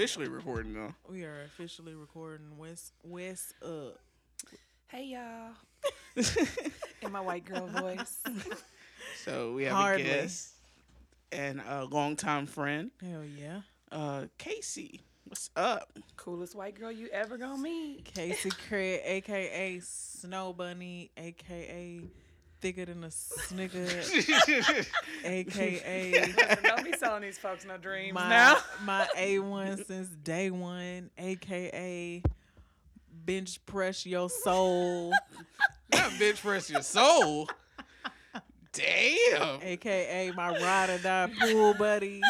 Officially recording though. We are officially recording West West Up. Hey y'all. In my white girl voice. So we have Hardly. a guest and a longtime friend, Hell yeah. uh, Casey. What's up? Coolest white girl you ever gonna meet. Casey Craig, aka Snow Bunny, aka thicker than a snicker, aka Don't be selling these folks no dreams my now. my A one since day one, aka bench press your soul, Not bitch press your soul. Damn. aka my ride or die pool buddy.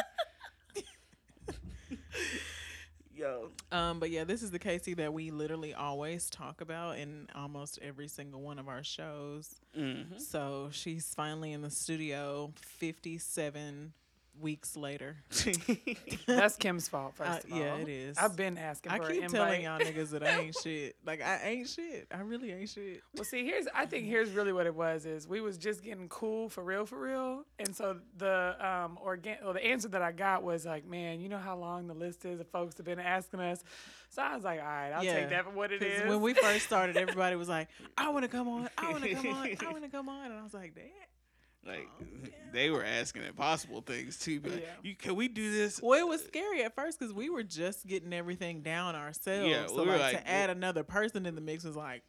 Um, but yeah, this is the Casey that we literally always talk about in almost every single one of our shows. Mm-hmm. So she's finally in the studio 57 weeks later. That's Kim's fault, first Uh, of all. yeah, it is. I've been asking I for keep telling y'all niggas that I ain't shit. Like I ain't shit. I really ain't shit. Well, see, here's I think here's really what it was is we was just getting cool for real, for real, and so the um organ or the answer that I got was like, man, you know how long the list is of folks have been asking us. So I was like, all right, I'll Yeah, take that for what it is. when we first started, everybody was like, "I want to come on. I want to come on. I want to come on." And I was like, "Damn." Like Oh, they were asking impossible things too. But like, Yeah. you, can we do this? Well, it was scary at first because we were just getting everything down ourselves. Yeah, so we like, like, to add another person in the mix was like,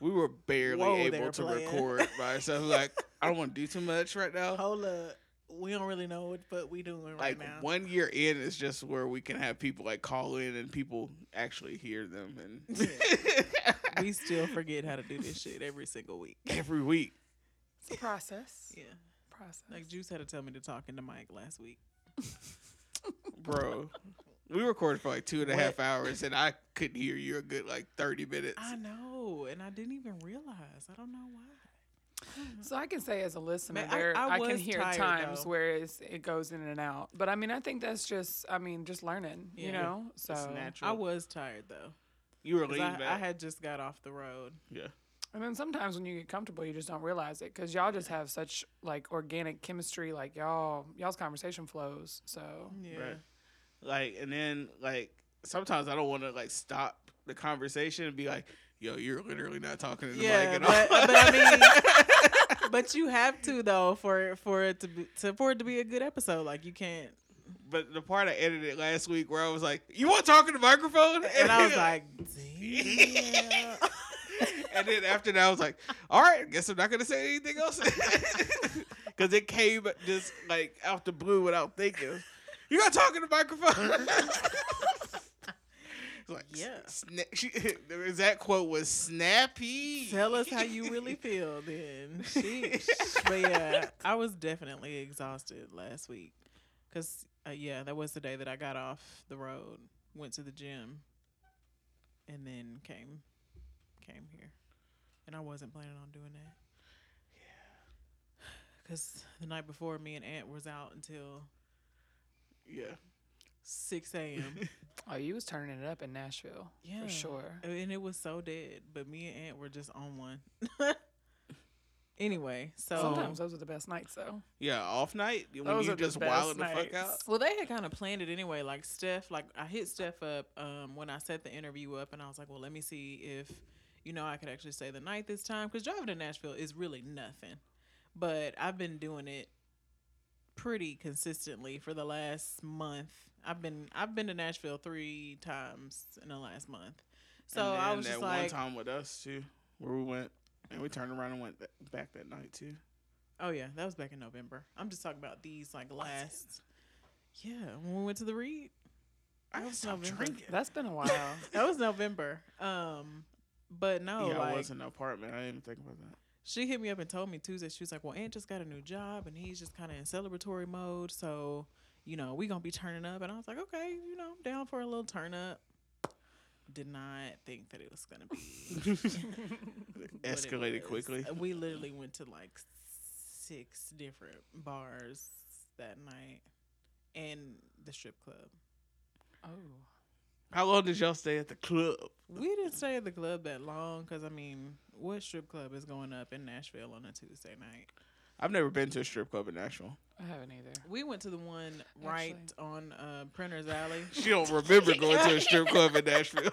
We were barely Whoa able to player. record by ourselves. Like I don't want to do too much right now. hold up, we don't really know what but we doing right like now. one year in is just where we can have people like call in and people actually hear them and we still forget how to do this shit every single week. every week. It's a process. Yeah, Process. like Juice had to tell me to talk into Mike last week. Bro. We recorded for like two and a What? half hours and I couldn't hear you a good like thirty minutes. I know, and I didn't even realize. I don't know why. So I can say as a listener, Man, I- there I I, can was hear tired, times though. where it's, it goes in and out. But I mean, I think that's just, I mean, just learning, Yeah. you know. So It's natural. I was tired though. you were 'cause leaning I, back. I had just got off the road. yeah. And then sometimes when you get comfortable, you just don't realize it because y'all just have such like organic chemistry. Like y'all, y'all's conversation flows. So Yeah. Right. Like and then like sometimes I don't want to like stop the conversation and be like, "Yo, you're literally not talking to the Yeah, mic at but, all." but I mean, but you have to though for for it to be to, for it to be a good episode. Like you can't. But the part I edited last week where I was like, "You want to talk in the microphone?" And I was like, damn. and then after that, I was like, "All right, I guess I'm not gonna say anything else," because it came just like out the blue without thinking. You gotta talk in the microphone. It's like, Yeah. Sna- she, the exact quote was snappy. Tell us how you really feel then. Sheesh. But yeah, I was definitely exhausted last week. Because, uh, yeah, that was the day that I got off the road, went to the gym, and then came came here. And I wasn't planning on doing that. Yeah. Because the night before, me and Aunt was out until yeah. 6 a.m. oh, you was turning it up in Nashville Yeah. for sure. and it was so dead. But me and Aunt were just on one. anyway, so. Sometimes those are the best nights, though. Yeah, off night when Those you are the just best wilding the fuck out. Well, they had kind of planned it anyway. Like Steph, like I hit Steph up um, when I set the interview up, and I was like, "Well, let me see if you know I could actually stay the night this time." Because driving to Nashville is really nothing, but I've been doing it pretty consistently for the last month. I've been I've been to Nashville three times in the last month, so and I was that just one like, time with us too, where we went and we turned around and went back that night too. "Oh yeah, that was back in November." I'm just talking about these like last. Yeah, when we went to the Reed. I was November. drinking. That's been a while. That was November. Um, But no, yeah, like I was in an apartment. I didn't even think about that. she hit me up and told me Tuesday. She was like, "Well, Aunt just got a new job, and he's just kind of in celebratory mode. So, you know, we gonna be turning up." And I was like, "Okay, you know, I'm down for a little turn up." Did not think that it was gonna be Escalated quickly. We literally went to like six different bars that night, and the strip club. Oh. How long did y'all stay at the club? We didn't stay at the club that long because I mean, what strip club is going up in Nashville on a Tuesday night? I've never been to a strip club in Nashville. I haven't either. We went to the one right on uh, Printer's Alley. She don't remember going to a strip club in Nashville.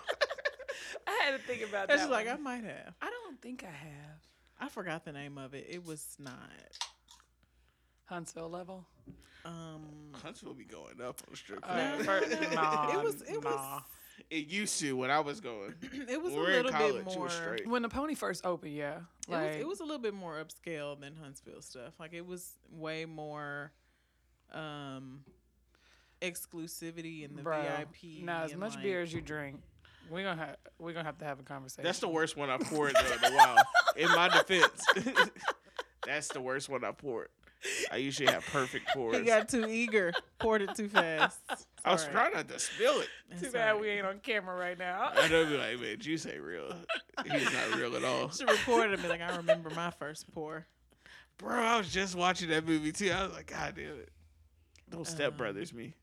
I had to think about And that. she's like, I might have. I don't think I have. I forgot the name of it. It was not. Huntsville level. Um, Huntsville be going up on the strip Uh, club. no, fir- no, no. nah, it was. It nah. was. It used to when I was going. It was When a we were in little college, bit more. straight. When the pony first opened, yeah. It was, Like, it was a little bit more upscale than Huntsville stuff. Like it was way more um exclusivity in the bro, VIP. Now, as much like- beer as you drink, we're gonna have we're gonna have to have a conversation. That's the worst one I poured though in a while. In my defense, that's the worst one I poured. I usually have perfect pours. He got too eager, poured it too fast. I was Sorry. trying not to spill it. It's Too bad alright. we ain't on camera right now. I know, be like, man, juice ain't real. He's not real at all, Should record it and be like, I remember my first pour. bro. I was just watching that movie too. I was like, God damn it, those Um, stepbrothers, me.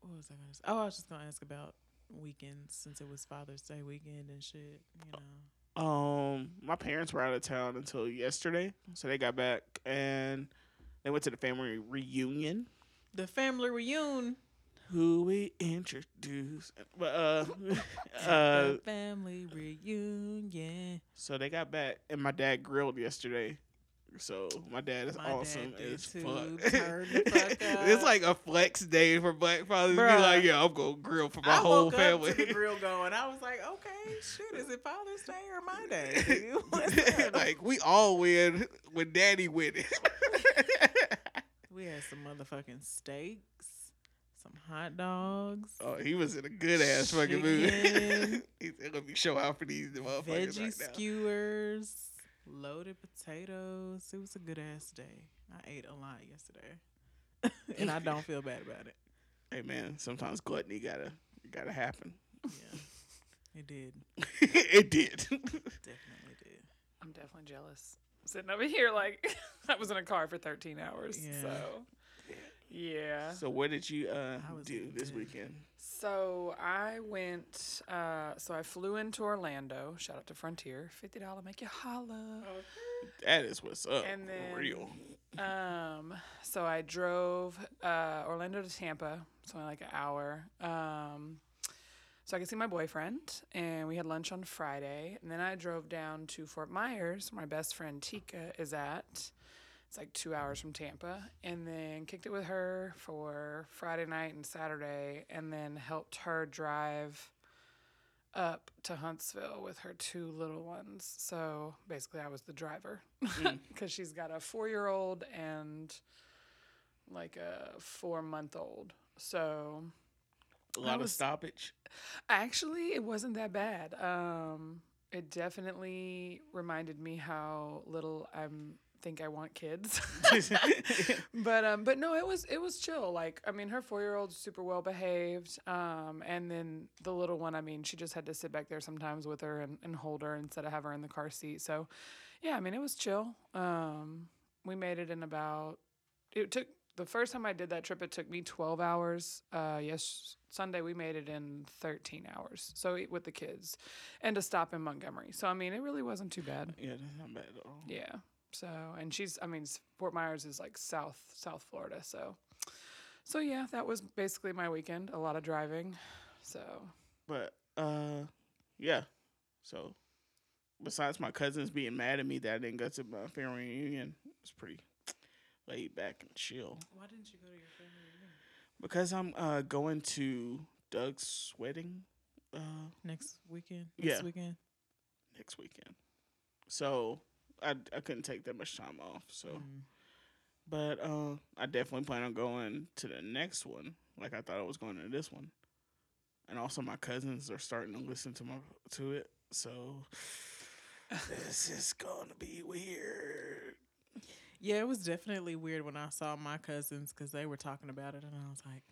What was I gonna say? Oh, I was just gonna ask about weekends since it was Father's Day weekend and shit. You know. Um, my parents were out of town until yesterday, so they got back and they went to the family reunion. The family reunion. Who we introduced, but uh, uh, the family reunion. so they got back, and my dad grilled yesterday. So my dad is My awesome did as fuck. Fuck it's like a flex day for Black Fathers. Be like, yeah, I'm gonna grill for my I whole family. the grill going. I was like, okay, shit, is it Father's Day or my day? dude? What's up? like we all win when Daddy win it. we had some motherfucking steaks, some hot dogs, oh, he was in a good ass fucking mood. He's gonna be show out for these motherfuckers veggie right now. skewers, loaded potatoes. It was a good ass day. I ate a lot yesterday, and I don't feel bad about it. Hey man, sometimes gluttony gotta gotta happen. Yeah, it did. it did. Definitely did. I'm definitely jealous. Sitting over here like I was in a car for 13 hours. Yeah. So yeah. so what did you uh do this good. weekend? So I went. Uh, so I flew into Orlando. Shout out to Frontier. Fifty dollar make you holla. That is what's up. And then- real. Um, so I drove uh, Orlando to Tampa. It's only like an hour. Um, so I could see my boyfriend, and we had lunch on Friday. And then I drove down to Fort Myers. where My best friend Tika is at. It's like two hours from Tampa, and then kicked it with her for Friday night and Saturday, and then helped her drive up to Huntsville with her two little ones. So basically, I was the driver because she's got a four year old and like a four month old. So A lot of stoppage. actually, it wasn't that bad. Um, it definitely reminded me how little I'm think I want kids. but um but no it was it was chill like i mean her four-year-old's super well behaved um and then the little one i mean she just had to sit back there sometimes with her and, and hold her instead of have her in the car seat so yeah i mean it was chill um we made it in about it took the first time i did that trip it took me 12 hours uh yes sunday we made it in 13 hours so with the kids and a stop in montgomery so i mean it really wasn't too bad yeah, that's not bad at all. yeah. So, and she's, I mean, Fort Myers is like South, South Florida. So, so yeah, that was basically my weekend. A lot of driving. So, But uh yeah. So besides my cousins being mad at me that I didn't go to my family reunion, it's pretty laid back and chill. Why didn't you go to your family reunion? Because I'm uh going to Doug's wedding uh Next weekend? Next Yeah. weekend? next weekend. So I I couldn't take that much time off. So Mm. but uh I definitely plan on going to the next one. Like I thought I was going to this one. And also my cousins are starting to listen to my to it. So this is gonna be weird. Yeah, it was definitely weird when I saw my cousins because they were talking about it, and I was like,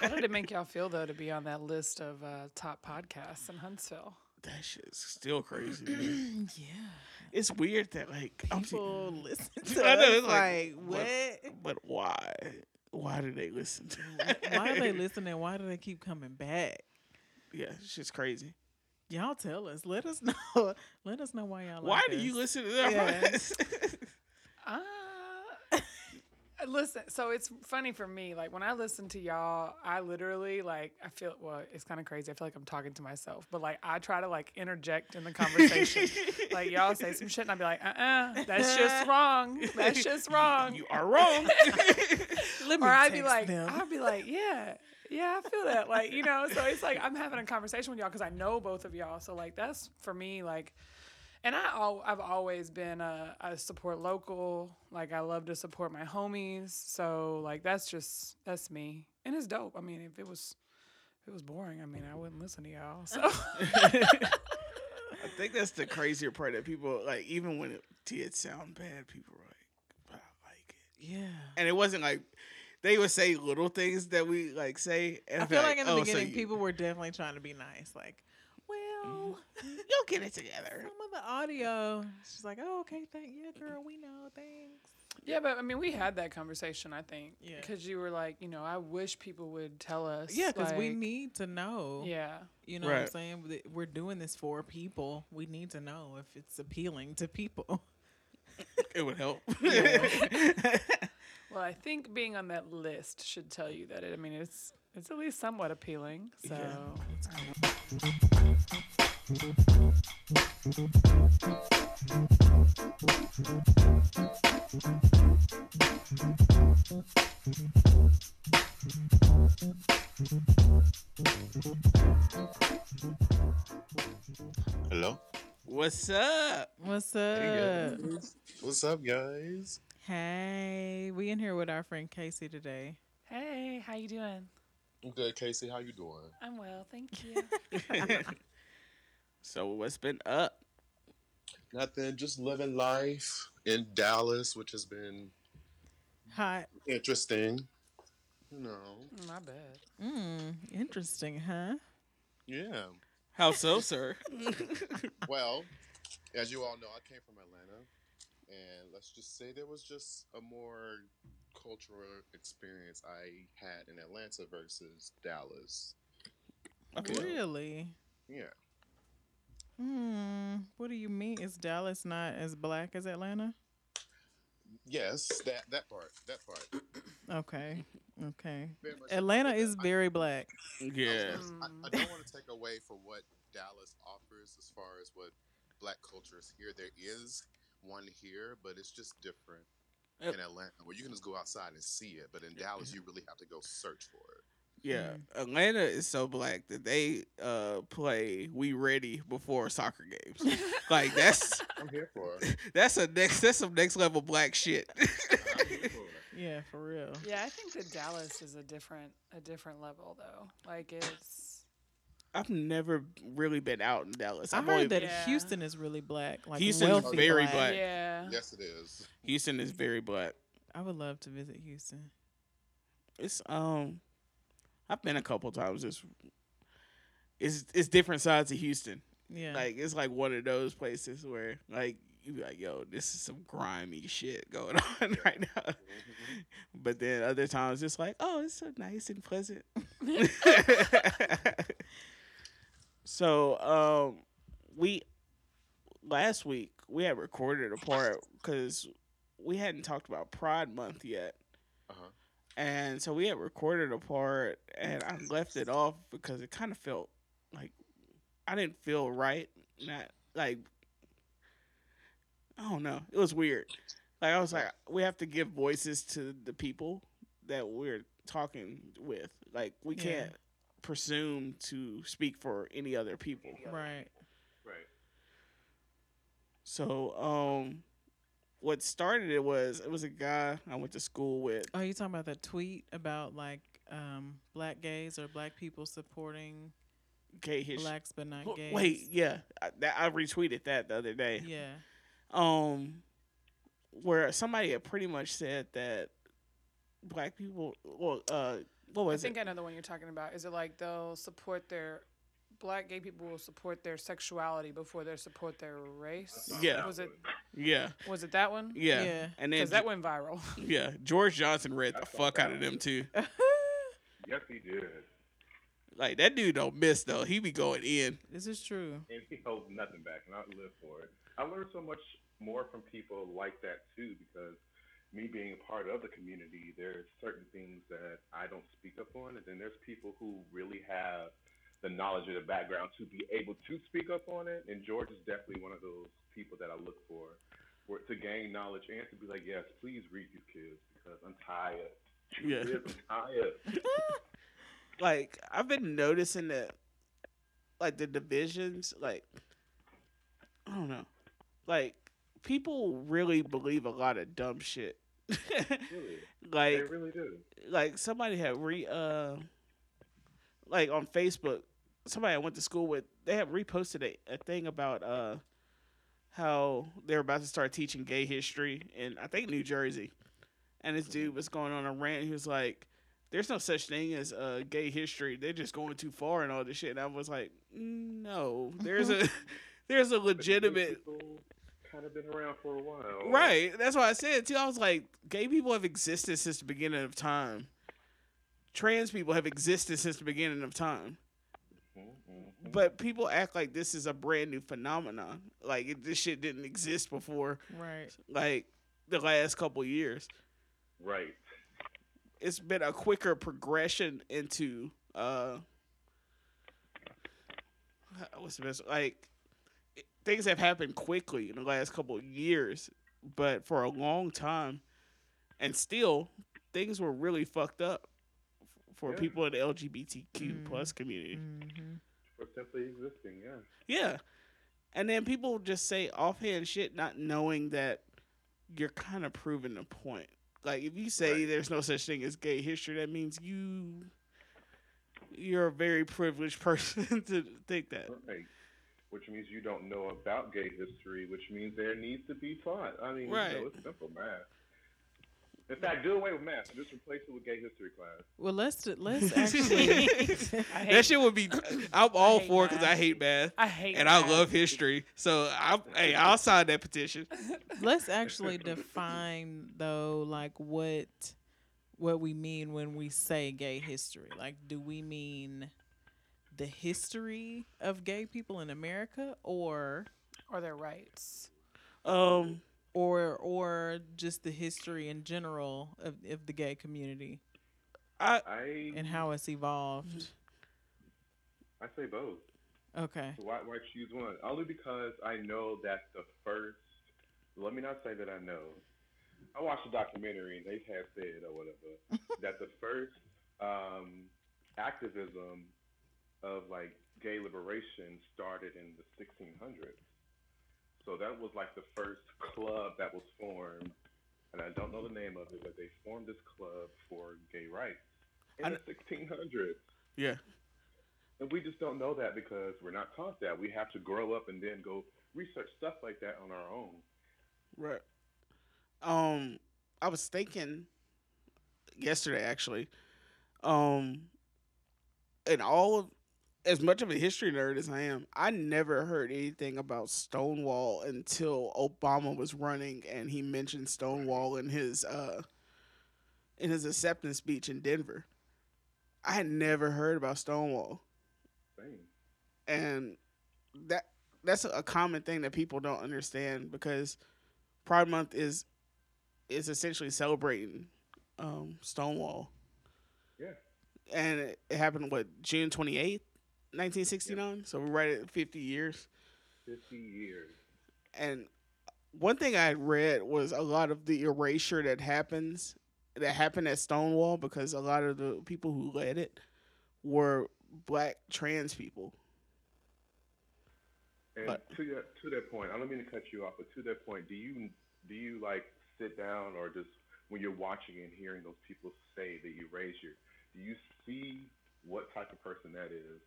How did it make y'all feel though to be on that list of uh, top podcasts in Huntsville? That shit's still crazy. "Yeah, it's weird that like I'm people listen to I know, us." it's like, Like, what- what? but why? Why do they listen to? Why are they listening? Why do they keep coming back? Yeah, it's just crazy. Y'all tell us. Let us know. Let us know why y'all. Why like do you listen to that? Yeah. Uh, listen, so it's funny for me. Like when I listen to y'all, I literally like I feel well. It's kind of crazy. I feel like I'm talking to myself, but like I try to like interject in the conversation. like y'all say some shit, and I'll be like, uh, uh that's just wrong. That's just wrong. you are wrong. Or I'd be like, them. I'd be like, yeah, yeah, I feel that. Like, you know, so it's like I'm having a conversation with y'all because I know both of y'all. So like that's for me, like, and I al- I've always been a, a support local. Like I love to support my homies. So like that's just that's me, and it's dope. I mean, if it was if it was boring, I mean, I wouldn't listen to y'all. So I think that's the crazier part that people like. Even when it did sound bad, people were like, "But I like it," yeah. and it wasn't like they would say little things that we like say. And I feel like in the "Oh, so beginning, you- people were definitely trying to be nice. Like, well, mm-hmm. you'll get it together. some of the audio. She's like, oh, okay, thank yeah, girl, we know, thanks. yeah, but I mean, we had that conversation. I think Yeah. because you were like, you know, I wish people would tell us. Yeah, because we like- need to know. Yeah. You know what I'm Right. saying? That We're doing this for people. We need to know if it's appealing to people. It would help. Well, I think being on that list should tell you that it. I mean, it's it's at least somewhat appealing. So Hello. What's up? What's up? guys. What's up, guys? Hey, we in here with our friend Casey today. hey, how you doing? I'm good, Casey. How you doing? I'm well, thank you. so what's been up? Nothing. Just living life in Dallas, which has been Hot. interesting. You know. My bad. Mm, interesting, huh? Yeah. How so, sir? Well, as you all know, I came from Atlanta, and let's just say there was just a more cultural experience I had in Atlanta versus Dallas. Okay. Really? Yeah. Hmm. What do you mean? Is Dallas not as black as Atlanta? Yes, that that part. That part. Okay. Okay. Atlanta is very black. Yeah. I, I don't want to take away from what Dallas offers as far as what black culture is here. There is one here, but it's just different Yep. in Atlanta, where you can just go outside and see it. But in Dallas, you really have to go search for it. Yeah, Atlanta is so black that they uh play "We Ready" before soccer games. like that's I'm here for it. that's a next that's some next level black shit. For. Yeah, for real. Yeah, I think that Dallas is a different a different level though. Like it's I've never really been out in Dallas. I I've heard only- that Yeah. Houston is really black. Like Houston is very black. black. yeah. Yes, it is. Houston is very black. I would love to visit Houston. It's um, I've been a couple times. It's it's it's different sides of Houston. Yeah. Like it's like one of those places where like you be like, yo, this is some grimy shit going on right now. Mhm. But then other times it's like, oh, it's so nice and pleasant. so um, we last week we had recorded a part because we hadn't talked about Pride Month yet. Uh-huh. And so we had recorded a part, and I left it off because it kind of felt like I didn't feel right. Not like I don't know. It was weird. Like I was like, we have to give voices to the people that we're talking with. Like we Yeah. can't presume to speak for any other people. right. Right. So um, what started it was it was a guy I went to school with. Oh, you talking about the tweet about like um black gays or black people supporting gay history. Blacks but not W- gays. Wait, yeah, I, that, I retweeted that the other day. Yeah. Um, where somebody had pretty much said that black people. Well, uh, what I was think it? I know the one you're talking about. Is it like they'll support their black gay people will support their sexuality before they support their race? Yeah. Was it Yeah, was it that one? yeah, Yeah. and then Because that went viral. yeah, George Johnson read the fuck out of them too. Yes, he did. Like that dude don't miss though. He be going in. This is true. And he holds nothing back, and I live for it. I learned so much more from people like that too, because me being a part of the community, there's certain things that I don't speak up on, and then there's people who really have the knowledge of the background to be able to speak up on it. And George is definitely one of those people that I look for, for to gain knowledge and to be like, yes, please read these kids because I'm tired. Yeah. I'm tired. Like I've been noticing that, like the divisions. Like I don't know. Like people really believe a lot of dumb shit. Really, like they really do. like somebody had re uh like on Facebook, somebody I went to school with, they had reposted a, a thing about uh how they're about to start teaching gay history in I think New Jersey. And this dude was going on a rant. He was like, "There's no such thing as uh, gay history. They're just going too far and all this shit." And I was like, "No, there's a there's a legitimate kind of been around for a while. Right. That's why I said too. I was like, gay people have existed since the beginning of time. Trans people have existed since the beginning of time. Mhm. But people act like this is a brand new phenomenon. Like it, this shit didn't exist before. Right. Like the last couple years, Right. it's been a quicker progression into uh, what's the best? Like it- things have happened quickly in the last couple of years, but for a long time, and still things were really fucked up for Yeah. people in the LGBTQ Mm. plus community. Mm-hmm. For simply existing, yeah. Yeah. And then people just say offhand shit not knowing that you're kind of proving the point. Like if you say Right. there's no such thing as gay history, that means you you're a very privileged person to think that. Right. Which means you don't know about gay history, which means there needs to be taught. I mean, Right. you know, it's simple math. In fact, do away with math just replace it with gay history class. Well, let's let's actually. I that shit would be I'm all for because I hate math. I hate and I love history. So I hey, I'll sign that petition. let's actually define though, like what what we mean when we say gay history. Like, do we mean the history of gay people in America, or or their rights. Um or or just the history in general of, of the gay community I I and how it's evolved? I say both. Okay. So why, why choose one? Only because I know that the first. Let me not say that I know. I watched a documentary and they had said or whatever that the first um, activism of like gay liberation started in the 1600s. So that was like the first club that was formed, and I don't know the name of it, but they formed this club for gay rights in I the 1600s. yeah. And we just don't know that because we're not taught that. We have to grow up and then go research stuff like that on our own. Right. Um, I was thinking yesterday actually. Um, and all of as much of a history nerd as I am, I never heard anything about Stonewall until Obama was running and he mentioned Stonewall in his uh in his acceptance speech in Denver. I had never heard about Stonewall. And that that's a common thing that people don't understand because Pride Month is is essentially celebrating um, Stonewall, Yeah. and it, it happened what June twenty eighth, nineteen sixty nine. So we're right at fifty years. 50 years. And one thing I read was a lot of the erasure that happens that happened at Stonewall because a lot of the people who led it were black trans people. And But- to that to that point, I don't mean to cut you off, but to that point, do you do you like sit down or just when you're watching and hearing those people say that you raise your, do you see what type of person that is?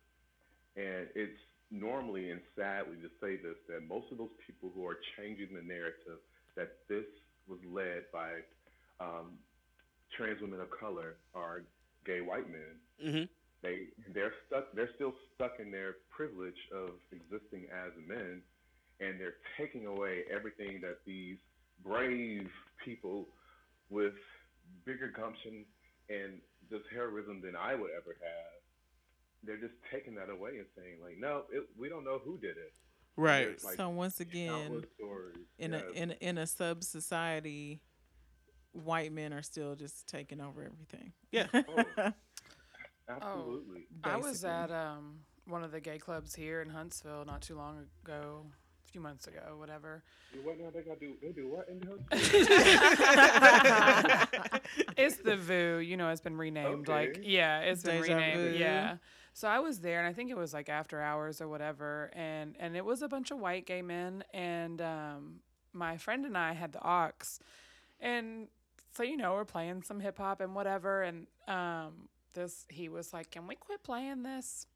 And it's normally and sadly to say this that most of those people who are changing the narrative that this was led by um, trans women of color are gay white men. hmm They they're stuck. They're still stuck in their privilege of existing as men, and they're taking away everything that these brave people with bigger gumption and just heroism than I would ever have. They're just taking that away and saying like, no, it, we don't know who did it. Right. Like, so once again, in Yes. a in a, in a sub society, white men are still just taking over everything. Yeah. Oh. Absolutely. I was at um, one of the gay clubs here in Huntsville not too long ago, a few months ago, whatever. What now? They gotta do. They do what in the it's the VU, you know, it's been renamed. Like, yeah, it's been renamed. vu. Yeah. So I was there, and I think it was like after hours or whatever, and and it was a bunch of white gay men, and um, my friend and I had the aux, and so you know we're playing some hip hop and whatever, and um, this he was like, "Can we quit playing this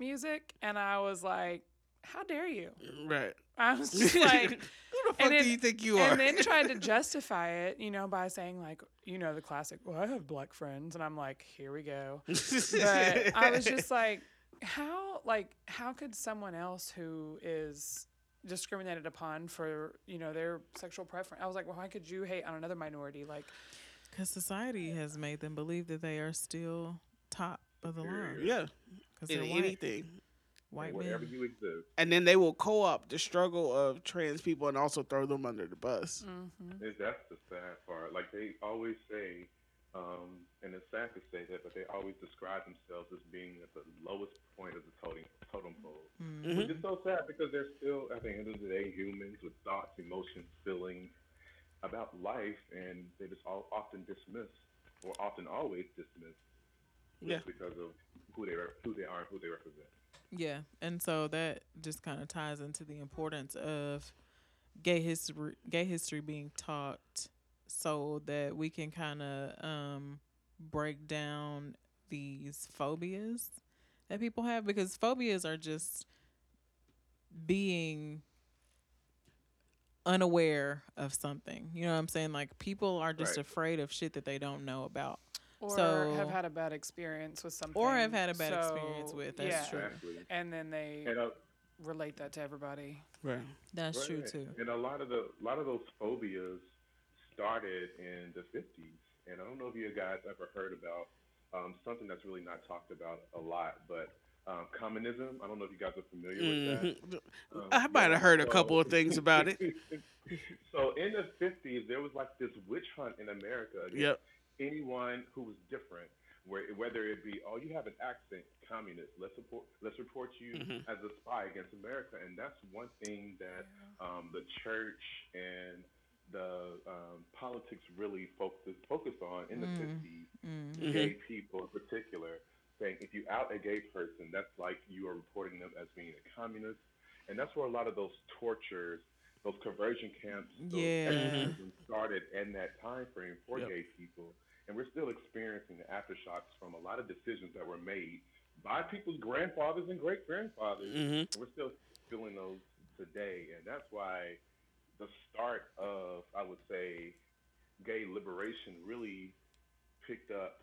music?" And I was like, "How dare you?" Right. I was just like. Who the fuck And do it- you think you are? and then tried to justify it, you know, by saying like, you know, the classic, "Well, I have black friends," and I'm like, "Here we go." But I was just like, how, like, how could someone else who is discriminated upon for, you know, their sexual preference? I was like, well, why could you hate on another minority? Like, Because society has made them believe that they are still top of the line. yeah. Because In they're white, anything. White wherever men. you exist. And then they will co-op the struggle of trans people and also throw them under the bus. mm-hmm. That's the sad part. Like they always say, um, and it's sad to say that, but they always describe themselves as being at the lowest point of the totem totem pole, Mm. which is so sad because they're still, at the end of the day, humans with thoughts, emotions, feelings about life, and they just all often dismiss, or often always dismiss, just Yeah. because of who they are, who they are, and who they represent. Yeah, and so that just kind of ties into the importance of gay history, gay history being taught, so that we can kind of um, break down these phobias that people have, because phobias are just being unaware of something. You know what I'm saying? Like people are just Right. afraid of shit that they don't know about, or So- have had a bad experience with something, or have had a bad experience with. That's yeah. true. Exactly. And then they And uh, relate that to everybody. Right. That's Right, true too. And a lot of the a lot of those phobias started in the fifties. And I don't know if you guys ever heard about um, something that's really not talked about a lot, but um, communism. I don't know if you guys are familiar with that. Mhm. Um, I might have heard a couple of things about it. so in the fifties, there was like this witch hunt in America against Yep. Anyone who was different, where whether it be, oh, you have an accent, communist. Let's support, let's report you Mhm. as a spy against America, and that's one thing that um, the church and the um, politics really focus focus on in the Mm. fifties. Mm. Mhm. Gay people in particular, saying if you out a gay person, that's like you are reporting them as being a communist, and that's where a lot of those tortures, those conversion camps, those Yeah. started in that time frame for Yep. gay people, and we're still experiencing the aftershocks from a lot of decisions that were made by people's grandfathers and great grandfathers. Mhm. We're still feeling those today, and that's why the start of, I would say, gay liberation really picked up.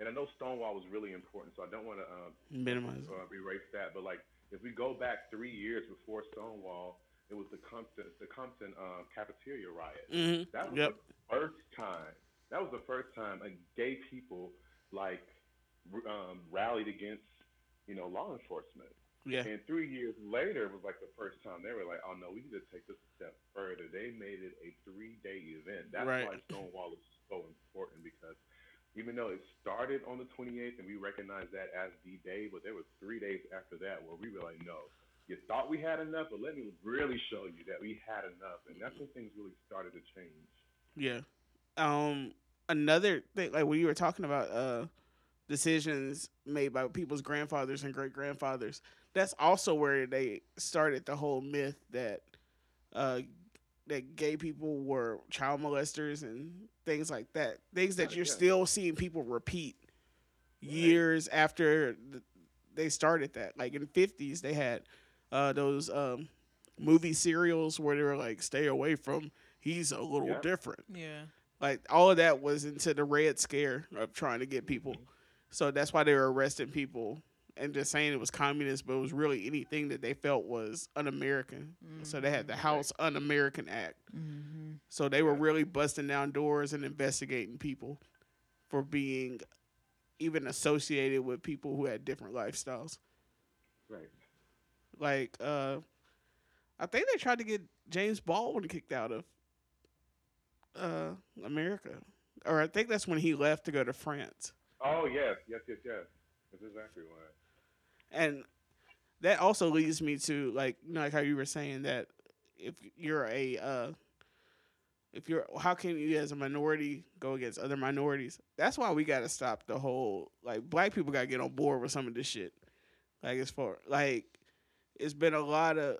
And I know Stonewall was really important, so I don't want to um, Minimize. uh, erase that. But like, if we go back three years before Stonewall, it was the Compton, the Compton uh, cafeteria riot. Mhm. That was Yep. the first time. That was the first time a gay people like um, rallied against, you know, law enforcement. Yeah. And three years later was like the first time they were like, oh no, we need to take this a step further. They made it a three day event. That's Right. why Stonewall is so important because even though it started on the 28th and we recognize that as the day, but there was three days after that where we were like, no, you thought we had enough, but let me really show you that we had enough. And that's when things really started to change. Yeah. Um. Another thing, like when you were talking about uh, decisions made by people's grandfathers and great grandfathers, that's also where they started the whole myth that uh, that gay people were child molesters and things like that. Things that you're still seeing people repeat years after they started that. Like in the fifties, they had uh, those um, movie serials where they were like, "Stay away from." He's a little Yeah. different. Yeah. Like all of that was into the red scare of trying to get people. Mm-hmm. So that's why they were arresting people and just saying it was communist, but it was really anything that they felt was un-American. So they had the House Un-American Act. Mm-hmm. So they were really busting down doors and investigating people for being even associated with people who had different lifestyles. Right. Like, uh, I think they tried to get James Baldwin kicked out of uh, America, or I think that's when he left to go to France. Oh yes, yes, yes, yes. That's exactly why. and that also leads me to like you know, like how you were saying that if you're a uh if you're how can you as a minority go against other minorities that's why we got to stop the whole like black people got to get on board with some of this shit like as far like it's been a lot of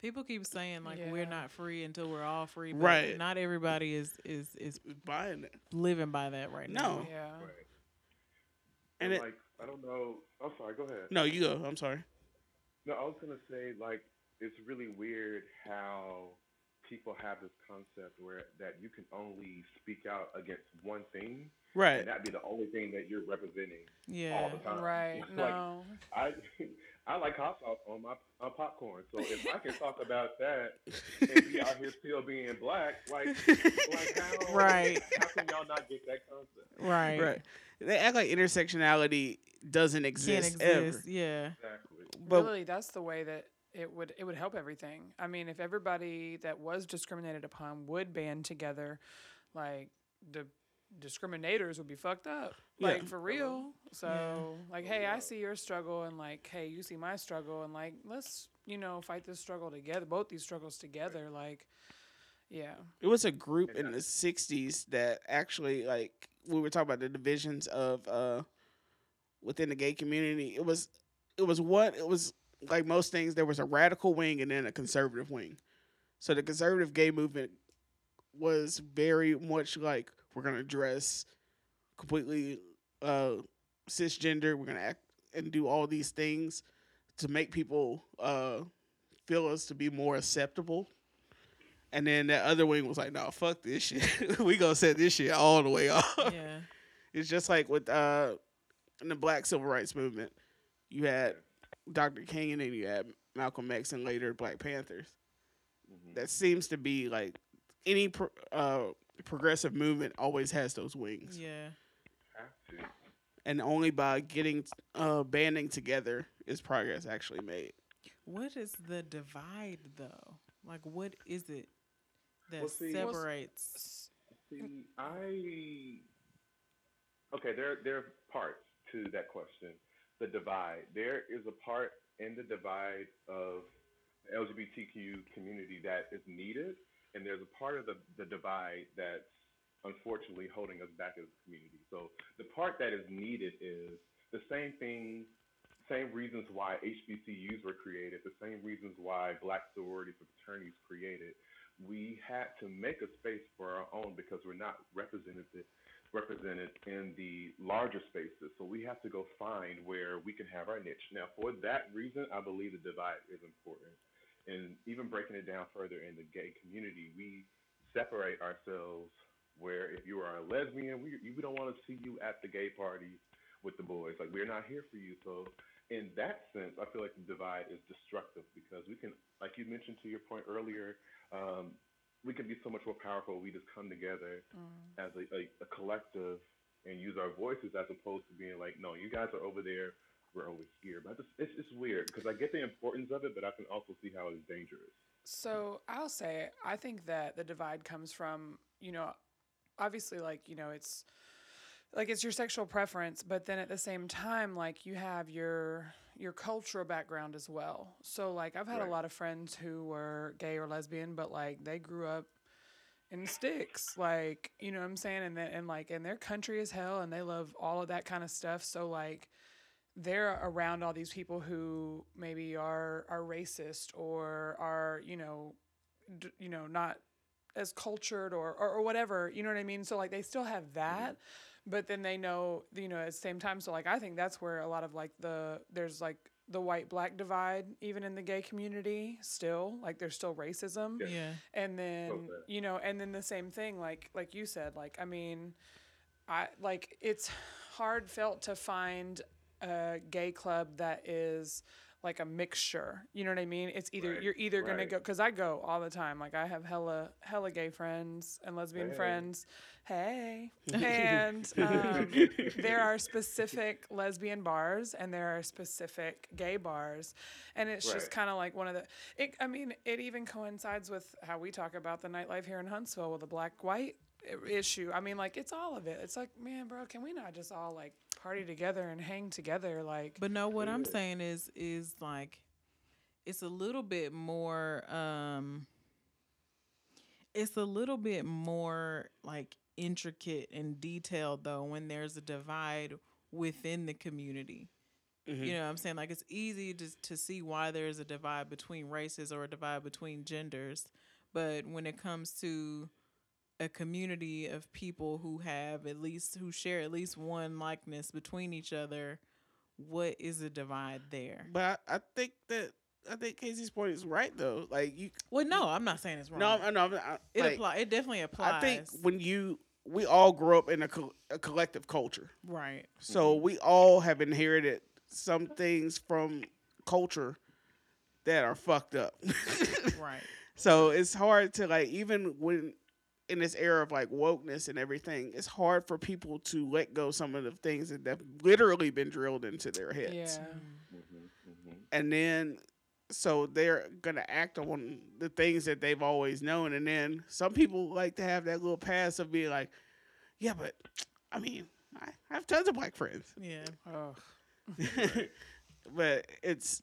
People keep saying like we're not free until we're all free, but Right. not everybody is is is buying it living by that right now. No. Yeah. Right. and it like I don't know. I'm sorry. Go ahead. no you go i'm sorry No, I was gonna say like it's really weird how people have this concept where that you can only speak out against one thing right and that be the only thing that you're representing yeah, all the time. Right. Like, No. I I like hot sauce on my on popcorn. So if I can talk about that and be out here still being black, like like how Right. how can y'all not get that concept? Right. right they act like intersectionality doesn't exist, Can't exist, exist. ever Yeah. Exactly. but really, that's the way that it would it would help everything. I mean, if everybody that was discriminated upon would band together, like the discriminators would be fucked up. Yeah. Like for real. So like, hey, I see your struggle and like, hey, you see my struggle and like let's, you know, fight this struggle together, both these struggles together. Like yeah. It was a group in the '60s that actually, like, we were talking about the divisions of uh within the gay community. It was, it was what it was like most things. There was a radical wing and then a conservative wing. So the conservative gay movement was very much like we're gonna dress completely uh cisgender. We're gonna act and do all these things to make people uh feel us to be more acceptable. And then that other wing was like, "No, fuck this shit. we gonna set this shit all the way off." Yeah. It's just like with uh, in the Black Civil Rights Movement, you had Dr. King and then you had Malcolm X and later Black Panthers. Mhm. That seems to be like any pro- uh, progressive movement always has those wings, Yeah. Have to. and only by getting uh, banding together is progress actually made. What is the divide though? Like what is it that Well, see- separates? See, I okay. There, there are parts to that question. The divide. There is a part in the divide of LGBTQ community that is needed, and there's a part of the, the divide that's unfortunately holding us back as a community. So the part that is needed is the same thing, same reasons why HBCUs were created, the same reasons why black sororities and fraternities created we had to make a space for our own because we're not represented represented in the larger spaces. So we have to go find where we can have our niche. Now, for that reason, I believe the divide is important. And even breaking it down further in the gay community, we separate ourselves. Where if you are a lesbian, we we don't want to see you at the gay party with the boys. Like we're not here for you. So in that sense, I feel like the divide is destructive because we can, like you mentioned to your point earlier, um, we can be so much more powerful. if We just come together mm. as a, a, a collective and use our voices as opposed to being like, no, you guys are over there, we're over here. But it's, it's, it's weird because I get the importance of it, but I can also see how it's dangerous. So I'll say I think that the divide comes from you know, obviously like you know it's like it's your sexual preference, but then at the same time like you have your your cultural background as well. So like I've had Right. a lot of friends who were gay or lesbian, but like they grew up in sticks, like you know what I'm saying, and then and like and their country is hell, and they love all of that kind of stuff. So like they're around all these people who maybe are are racist or are you know d- you know not as cultured or, or or whatever you know what i mean so like they still have that but then they know you know at the same time so like i think that's where a lot of like the there's like the white black divide even in the gay community still like there's still racism Yeah. Yeah. and then Okay. you know and then the same thing like like you said like i mean i like it's hard felt to find a gay club that is like a mixture you know what i mean? It's either Right, you're either gonna right. go because i go all the time like i have hella hella gay friends and lesbian Hey. friends. Hey and um, there are specific lesbian bars and there are specific gay bars and it's just kind of like one of the it, i mean it even coincides with how we talk about the nightlife here in huntsville with the black white issue. I mean like it's all of it. It's like man bro can we not just all like party together and hang together like But no, what I'm saying is is like it's a little bit more um it's a little bit more like intricate and detailed though when there's a divide within the community. Mhm. You know what I'm saying? Like it's easy to to see why there's a divide between races or a divide between genders. But when it comes to a community of people who have at least who share at least one likeness between each other, what is the divide there? But I, I think that I think Casey's point is right though. Like you, Well, no, I'm not saying it's wrong. no, I know. I, it like, apply. It definitely applies. I think when you we all grow up in a, co- a collective culture, right. so Mm-hmm. we all have inherited some things from culture that are fucked up. Right. So it's hard to like even when in this era of like wokeness and everything, it's hard for people to let go some of the things that have literally been drilled into their heads. yeah Mm-hmm, And then so they're gonna act on the things that they've always known. And then some people like to have that little pass of being like, Yeah, but I mean, I I have tons of black friends. Yeah. oh but it's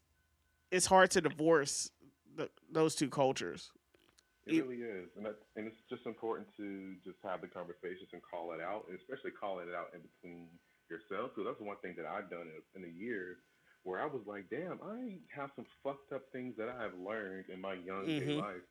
it's hard to divorce the, those two cultures. It It- really is, and that, and it's just important to just have the conversations and call it out, and especially calling it out in between yourselves. So that's one thing that I've done in, in a year, where I was like, damn, I have some fucked up things that I have learned in my young Mhm. life.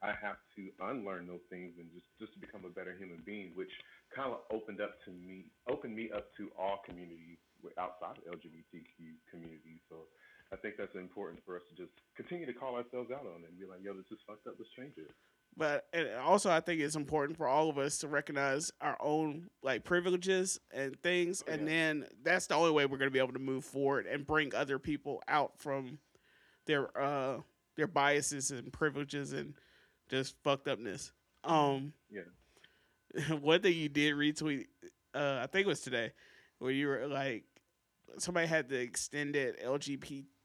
I have to unlearn those things and just just to become a better human being, which kind of opened up to me, opened me up to all communities outside of LGBTQ communities. So I think that's important for us to just continue to call ourselves out on it and be like, yo, this is fucked up. Let's change it. But and also, I think it's important for all of us to recognize our own like privileges and things, Oh, and yeah. then that's the only way we're going to be able to move forward and bring other people out from their uh their biases and privileges and just fucked upness. Um, Yeah. one thing you did retweet, uh, I think it was today, where you were like, somebody had the extended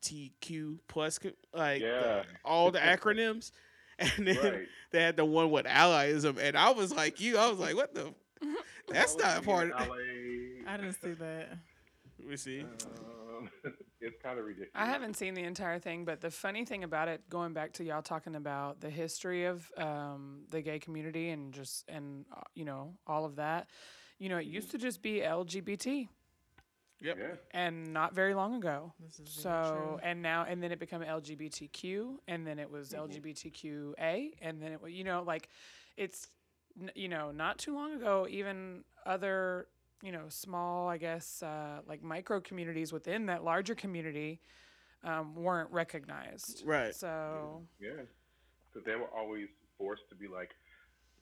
LGBTQ plus, co- like the- all the acronyms, and then Right. they had the one with allyism, and I was like you, I was like, what the? That's not part of. LA. I didn't see that. We see. Um, it's kind of ridiculous. I haven't seen the entire thing, but the funny thing about it, going back to y'all talking about the history of um, the gay community and just and uh, you know all of that, you know, it used to just be LGBT, Yep. Yeah. and not very long ago. This is So true. and now and then it became LGBTQ, and then it was LGBTQA, and then it wa- you know like it's you know not too long ago even other you know small I guess uh, like micro communities within that larger community um, weren't recognized. Right. So Yeah. Because they were always forced to be like,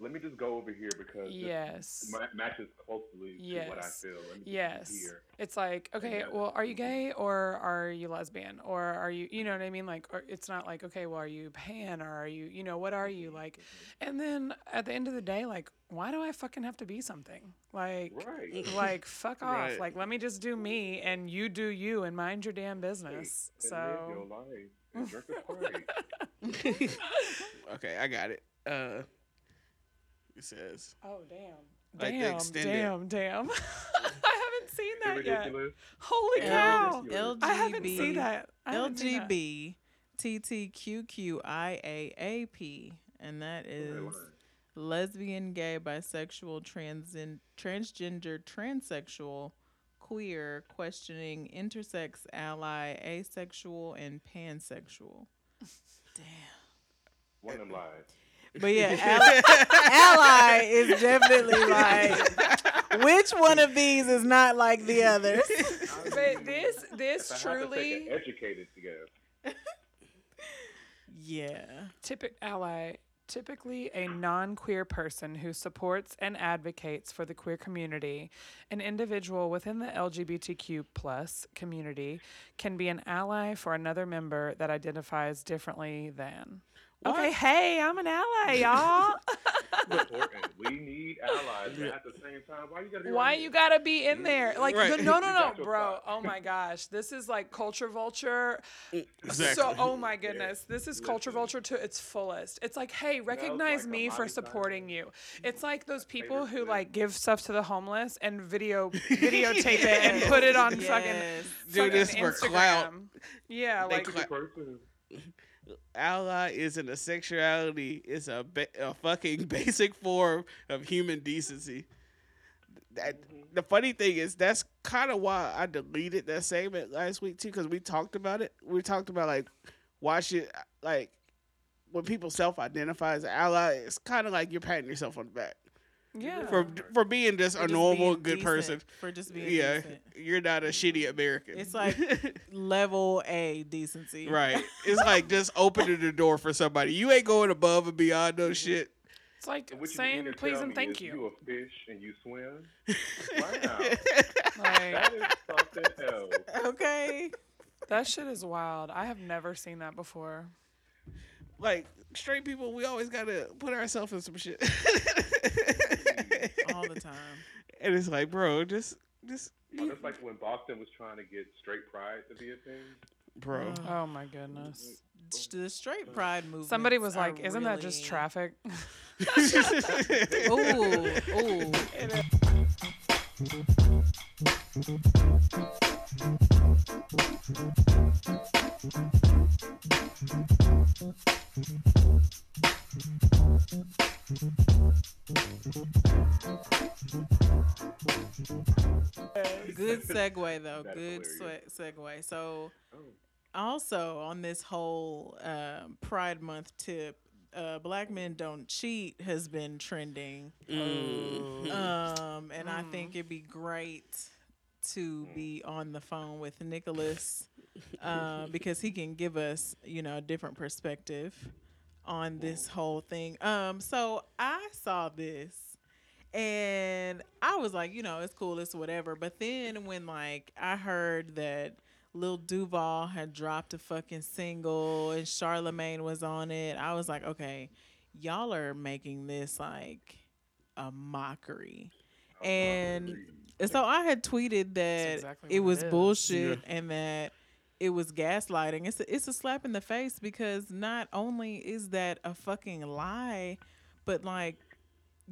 let me just go over here because yes. ma- matches closely to what I feel. Let me Yes. Here. It's like, okay, Yeah. well, are you gay or are you lesbian or are you, you know what I mean? Like, or it's not like, okay, well, are you pan or are you, you know, what are you like? And then at the end of the day, like, why do I fucking have to be something? Like, Right. like, fuck off. Right. Like, let me just do me and you do you and mind your damn business. And live your So, life drink a okay, I got it. Uh, it says oh, damn. Like the Damn, extended- damn, damn. I haven't seen Is it that yet. Holy Yeah, cow. ridiculous. I haven't seen that. I haven't seen that. LGB TTQQIAAP, and that Okay, is line. lesbian, gay, bisexual, trans transgender, transsexual, queer, questioning, intersex, ally, asexual, and pansexual. Damn. One of them lies. But yeah, ally, ally is definitely like Which one of these is not like the others? But this this If I have to take truly an educated together. yeah. typic ally typically a non-queer person who supports and advocates for the queer community an individual within the lgbtq plus community can be an ally for another member that identifies differently than okay hey i'm an ally y'all Important. We need allies, but at the same time, why you gotta be why you gotta be in there mm, like Right. the- no no You no bro spot. oh my gosh this is like culture vulture mm, Exactly. So, oh my goodness, this is culture vulture to its fullest. It's like, hey, recognize like me for Miley supporting you. It's like those people who thing. like give stuff to the homeless and video videotape it and put it on fucking, Yes. Do fucking this for clout. Yeah, They like cla- The person ally isn't a sexuality; it's a ba- a fucking basic form of human decency. That mm-hmm. the funny thing is that's kind of why I deleted that segment last week too, because we talked about it. We talked about like why should like when people self-identify as an ally, it's kind of like you're patting yourself on the back yeah. for for being just For a just normal good decent, person. For just being Yeah, decent. you're not a mm-hmm. shitty American. It's like level A decency. right. It's like just opening the door for somebody. You ain't going above and beyond no mm-hmm. shit. It's like saying please and thank you. You a fish and you swim. Wow, Like that is something else. Okay. that shit is wild. I have never seen that before. Like straight people, we always gotta put ourselves in some shit. Mm-hmm. All the time. and it's like, bro, just, just, Oh, that's like when Boston was trying to get straight pride to be a thing. bro. Oh my goodness. The straight pride movement. Somebody was like, "Isn't that just traffic?" Ooh, ooh. Uh, Good segue though. That's Good hilarious. segue. So, Oh. also on this whole um, Pride Month tip, uh, "Black Men Don't Cheat" has been trending, Mm. um, and I Mm. think it'd be great to be on the phone with Nicholas uh, because he can give us, you know, a different perspective on this whole thing. Um, so I saw this and I was like, you know, it's cool, it's whatever. But then when like I heard that Lil Duval had dropped a fucking single and Charlamagne was on it, I was like, okay, y'all are making this like a mockery. And so I had tweeted that exactly it was it is. bullshit and that it was gaslighting. It's a, it's a slap in the face because not only is that a fucking lie, but like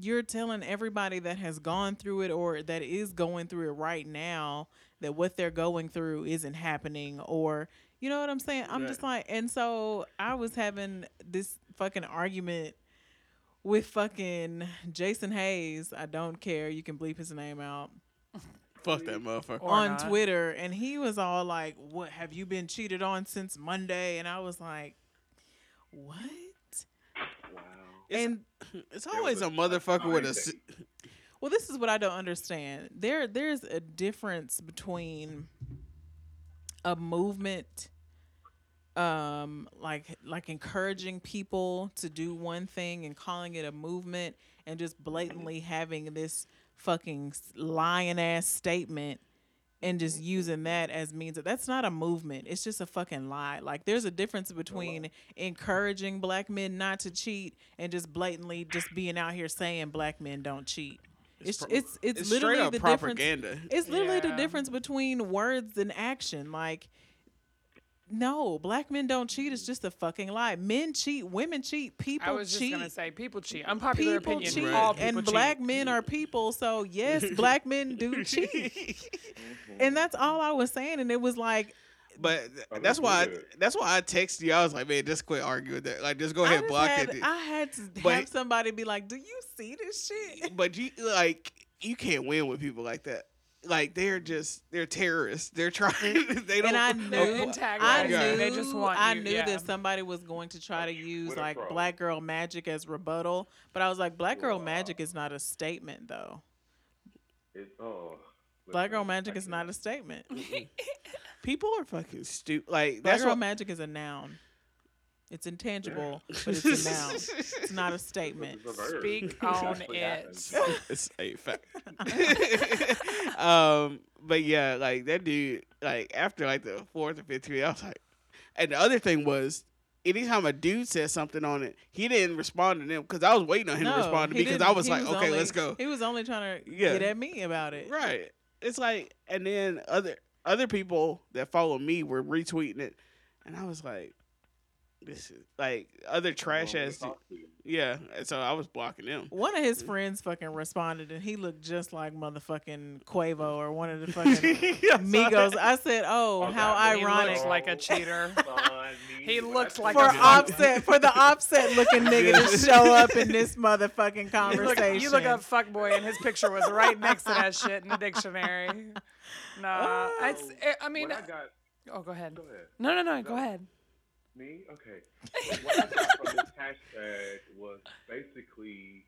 you're telling everybody that has gone through it or that is going through it right now that what they're going through isn't happening or you know what I'm saying? I'm just like and so I was having this fucking argument with fucking Jason Hayes. I don't care. You can bleep his name out Fuck that motherfucker. Or on not. Twitter, and he was all like, "What have you been cheated on since Monday?" And I was like, "What?" Wow. and It's always a a- motherfucker with a. si- well, this is what I don't understand. There, there's a difference between a movement, um, like like encouraging people to do one thing and calling it a movement, and just blatantly having this fucking lying ass statement and just mm-hmm. using that as means that that's not a movement. It's just a fucking lie. Like there's a difference between encouraging black men not to cheat and just blatantly just being out here saying black men don't cheat. It's pro- it's it's, It's literally straight up the difference. propaganda. It's literally the difference between words and action. Like no, black men don't cheat. It's just a fucking lie. Men cheat, women cheat, people cheat. I was just cheat gonna say people cheat. Unpopular people opinion. cheat All people and cheat. black men are people so yes black men do cheat mm-hmm. and that's all i was saying and it was like But Oh, that's that's why I, good. that's why I texted you. I was like, man, just quit arguing that. Like, just go ahead I, and block had, it. I had to But- have somebody be like do you see this shit But you like you can't win with people like that. Like they're just they're terrorists. They're trying. they don't. and I They're knew, I antagonizing. Yeah. knew, They just want I you, knew yeah. that somebody was going to try to use like troll. black girl magic as rebuttal, but I was like, black girl magic is not a statement though. It's oh. Black girl magic is not a statement. People are fucking stupid. Like Black that's girl what. magic is a noun. It's intangible, but it's a noun. It's not a statement. A. Speak on it. it's a fact. um, but yeah, like that dude, like after like the fourth or fifth tweet, I was like, and the other thing was, anytime a dude said something on it, he didn't respond to them because I was waiting on him to respond to me because I didn't. was He like, okay, only- let's go. He was only trying to Yeah. get at me about it. Right. It's like, and then other other people that follow me were retweeting it, and I was like, this is like other trash ass. talk to you. Yeah, so I was blocking them. One of his mm. friends fucking responded, and he looked just like motherfucking Quavo or one of the fucking Migos. I said, "Oh, Oh, how that He ironic!" looks like a cheater. He looks like for a offset for the offset looking nigga to show up in this motherfucking You look, conversation. you look up fuckboy and his picture was right next to that shit in the dictionary. Nah, I, oh. I mean, I got. oh, go ahead. Go ahead. No, no, no, go ahead. Me? Okay. what I got from this hashtag was basically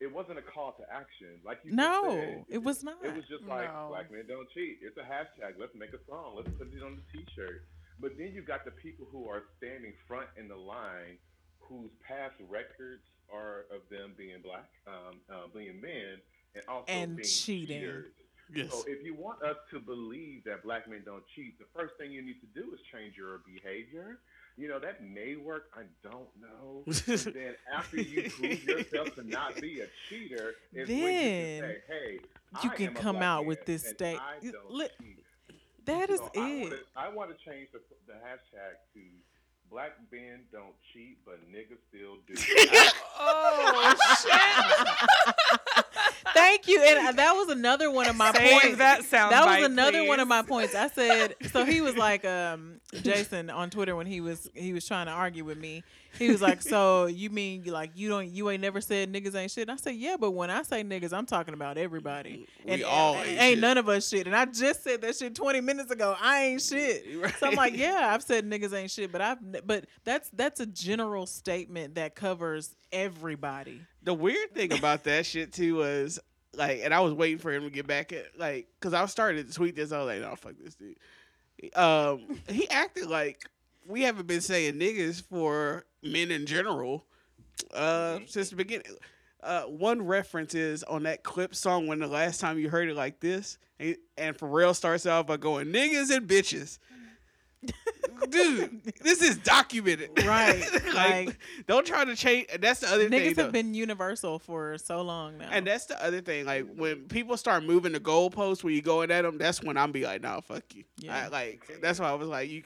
it wasn't a call to action. Like you No, said. it was not. It was just like No. black men don't cheat. It's a hashtag. Let's make a song. Let's put it on the t-shirt. But then you got the people who are standing front in the line, whose past records are of them being black, um, uh, being men, and also And being cheating. cheaters. Yes. So if you want us to believe that black men don't cheat, the first thing you need to do is change your behavior. You know, that may work. I don't know. and then after you prove yourself to not be a cheater, is when you Then can say, hey, you I can come out with this state- I you- don't that is So I it. wanna- I want to change the, the hashtag to black men don't cheat, but niggas still do. Oh shit! Thank you. And uh, that was another one of my Save points. that sound that bite, was another one of my points. I said so he was like um Jason on Twitter when he was he was trying to argue with me. He was like, "So you mean you like you don't you ain't never said niggas ain't shit?" And I said, "Yeah, but when I say niggas, I'm talking about everybody. We and all ain't ain't shit. none of us shit." And I just said that shit 20 minutes ago. I ain't shit. So I'm like, "Yeah, I've said niggas ain't shit, but I've but that's that's a general statement that covers everybody." The weird thing about that shit too was like, and I was waiting for him to get back at like, cause I started to tweet this. I was like, no, fuck this dude. Um, he acted like we haven't been saying niggas for men in general uh since the beginning. Uh, one reference is on that Clipse song when the last time you heard it like this, and, and Pharrell starts out by going niggas and bitches. Dude, this is documented, Right, like, like- don't try to change. That's the other thing. Niggas have been universal for so long now. And that's the other thing. Like when people start moving the goalposts when you going at them, that's when I'm be like, nah, fuck you. Yeah. I, like that's why I was like, you.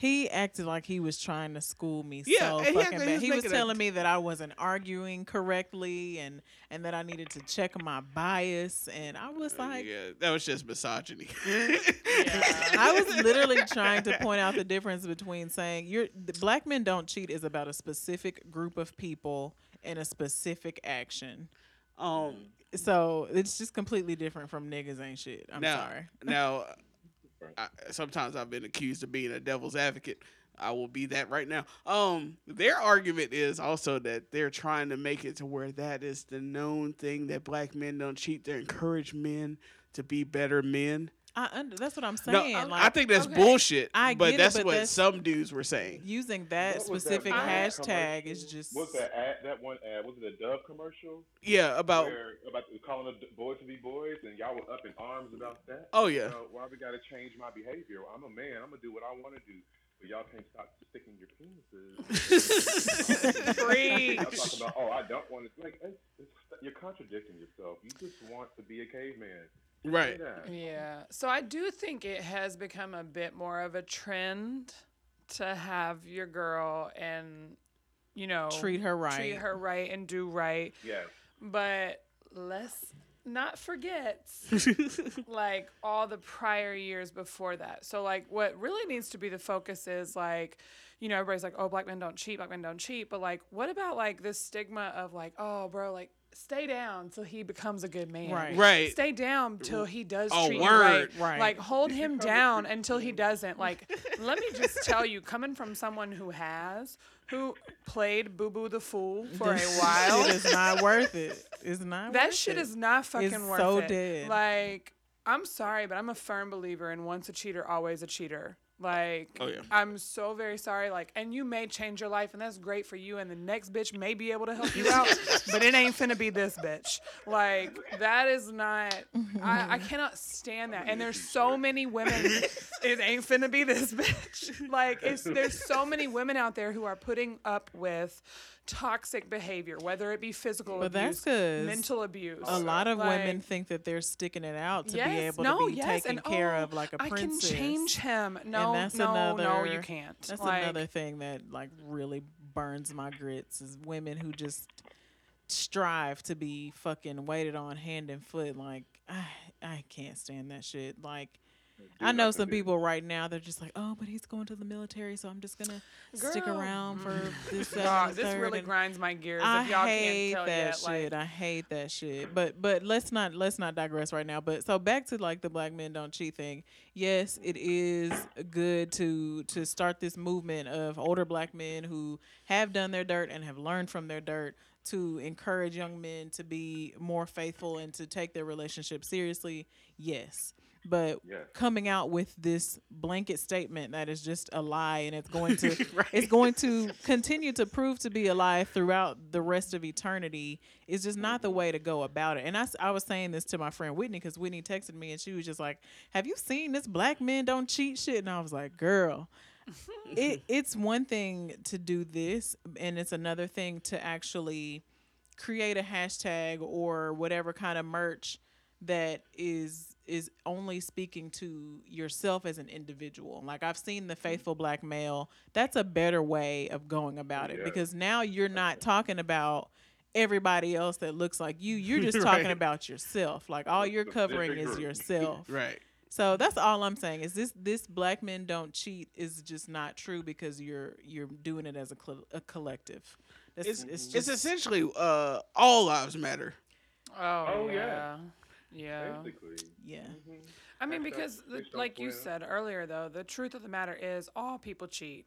He acted like he was trying to school me Yeah, so and he bad. he was He was a- telling me that I wasn't arguing correctly and and that I needed to check my bias and I was like yeah, that was just misogyny. I was literally trying to point out the difference between saying you're the black men don't cheat is about a specific group of people and a specific action. um. So it's just completely different from niggas ain't shit. I'm now, sorry. now, I, sometimes I've been accused of being a devil's advocate. I will be that right now. Um, their argument is also that they're trying to make it to where that is the known thing that black men don't cheat. They encourage men to be better men. I under, that's what I'm saying. I, like, I think that's okay. bullshit. I but get it, that's but what that's- some dudes were saying. using that specific ad hashtag is just What's that ad? That one ad was it a Dove commercial? Yeah, about where, about calling the boys to be boys, and y'all were up in arms about that. oh yeah. You know, why we got to change my behavior? I'm a man. I'm gonna do what I want to do. But y'all can't stop sticking your penises. Preach. Y'all talking about, oh, I don't want to. Like, it's, it's, you're contradicting yourself. You just want to be a caveman. Say right. that. Yeah. So I do think it has become a bit more of a trend to have your girl and you know treat her right. treat her right and do right. Yeah. But let's not forget like all the prior years before that. So like what really needs to be the focus is like, you know, everybody's like, oh, black men don't cheat, black men don't cheat. But like, what about like this stigma of like, oh, bro, like stay down till he becomes a good man. Right. Right. Stay down till he does Oh, treat word. you right. Right. Like hold him down until he doesn't. Like let me just tell you, coming from someone who has, who played Boo Boo the Fool for a while, it is not worth it. It's not. that worth shit it. is not fucking It's worth so it. dead. Like, I'm sorry, but I'm a firm believer in once a cheater, always a cheater. Like, Oh, yeah. I'm so very sorry. Like, and you may change your life, and that's great for you. And the next bitch may be able to help you out, but it ain't finna be this bitch. Like, that is not. I, I cannot stand that. And there's so many women. It ain't finna be this bitch. Like, it's there's so many women out there who are putting up with toxic behavior, whether it be physical But abuse, that's 'cause mental abuse. A lot of women think that they're sticking it out to be able no, to be yes, taken and, care oh, of like a princess. I can change him. No, and that's no, another, no, you can't. That's Like, another thing that like really burns my grits is women who just strive to be fucking waited on hand and foot. Like I, I can't stand that shit. Like. I know some people right now. They're just like, "Oh, but he's going to the military, so I'm just gonna stick around for this." that, God, this third," really and- grinds my gears. I if y'all hate can't tell that yet, shit. like, I hate that shit. But but let's not let's not digress right now. But so back to like the black men don't cheat thing. Yes, it is good to to start this movement of older black men who have done their dirt and have learned from their dirt to encourage young men to be more faithful and to take their relationship seriously. Yes. But coming out with this blanket statement that is just a lie and it's going to it's going to continue to prove to be a lie throughout the rest of eternity is just not the mm-hmm. way to go about it. And I, I was saying this to my friend Whitney because Whitney texted me and she was just like, "Have you seen this black men don't cheat shit?" And I was like, "Girl." it it's one thing to do this and it's another thing to actually create a hashtag or whatever kind of merch that is is only speaking to yourself as an individual. Like I've seen the faithful black male. That's a better way of going about it Yeah. because now you're not talking about everybody else that looks like you. You're just talking Right. about yourself. Like all you're covering is yourself. Right. So that's all I'm saying is this this black men don't cheat is just not true because you're you're doing it as a, cl- a collective. That's, It's it's, it's, just, essentially uh, all lives matter. oh, Oh, yeah. yeah. Yeah. Basically. yeah. Mm-hmm. I mean, Hashtag because, the, like you swim. said earlier, though, the truth of the matter is all people cheat.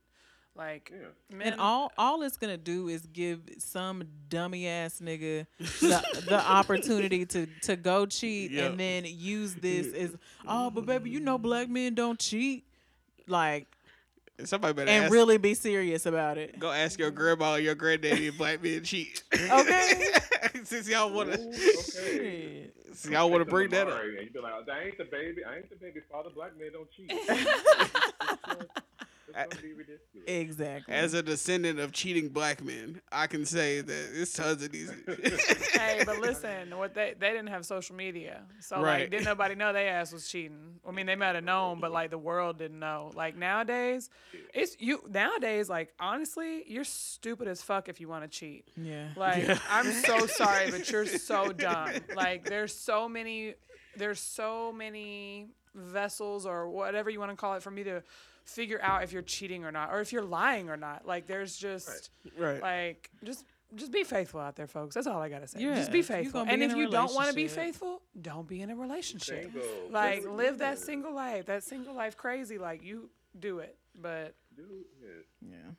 Like, Yeah. men. And all all it's gonna do is give some dummy ass nigga the, the opportunity to to go cheat Yep. and then use this as oh but baby you know black men don't cheat like And somebody better and ask, really be serious about it. go ask your grandma or your granddaddy if black men cheat. Okay. Since y'all wanna, Ooh, okay. Since y'all wanna bring that up. tomorrow, And you be like, that ain't the baby. I ain't the baby's father. Black men don't cheat. it's gonna be ridiculous. Exactly. As a descendant of cheating black men, I can say that it's tons of these. hey, but listen, what they they didn't have social media, so Right. like didn't nobody know they ass was cheating. I mean, they might have known, but like the world didn't know. Like nowadays, it's you nowadays. Like honestly, you're stupid as fuck if you want to cheat. yeah. Like I'm so sorry, but you're so dumb. Like there's so many, there's so many vessels or whatever you want to call it for me to figure out if you're cheating or not, or if you're lying or not. Like there's just right. like just just be faithful out there, folks. That's all I gotta say. Yeah, just be faithful. be and if you don't want to be faithful, don't be in a relationship. Single. Like Single. live that single life, that single life crazy. Like you do it, but Dude, yeah. Yeah.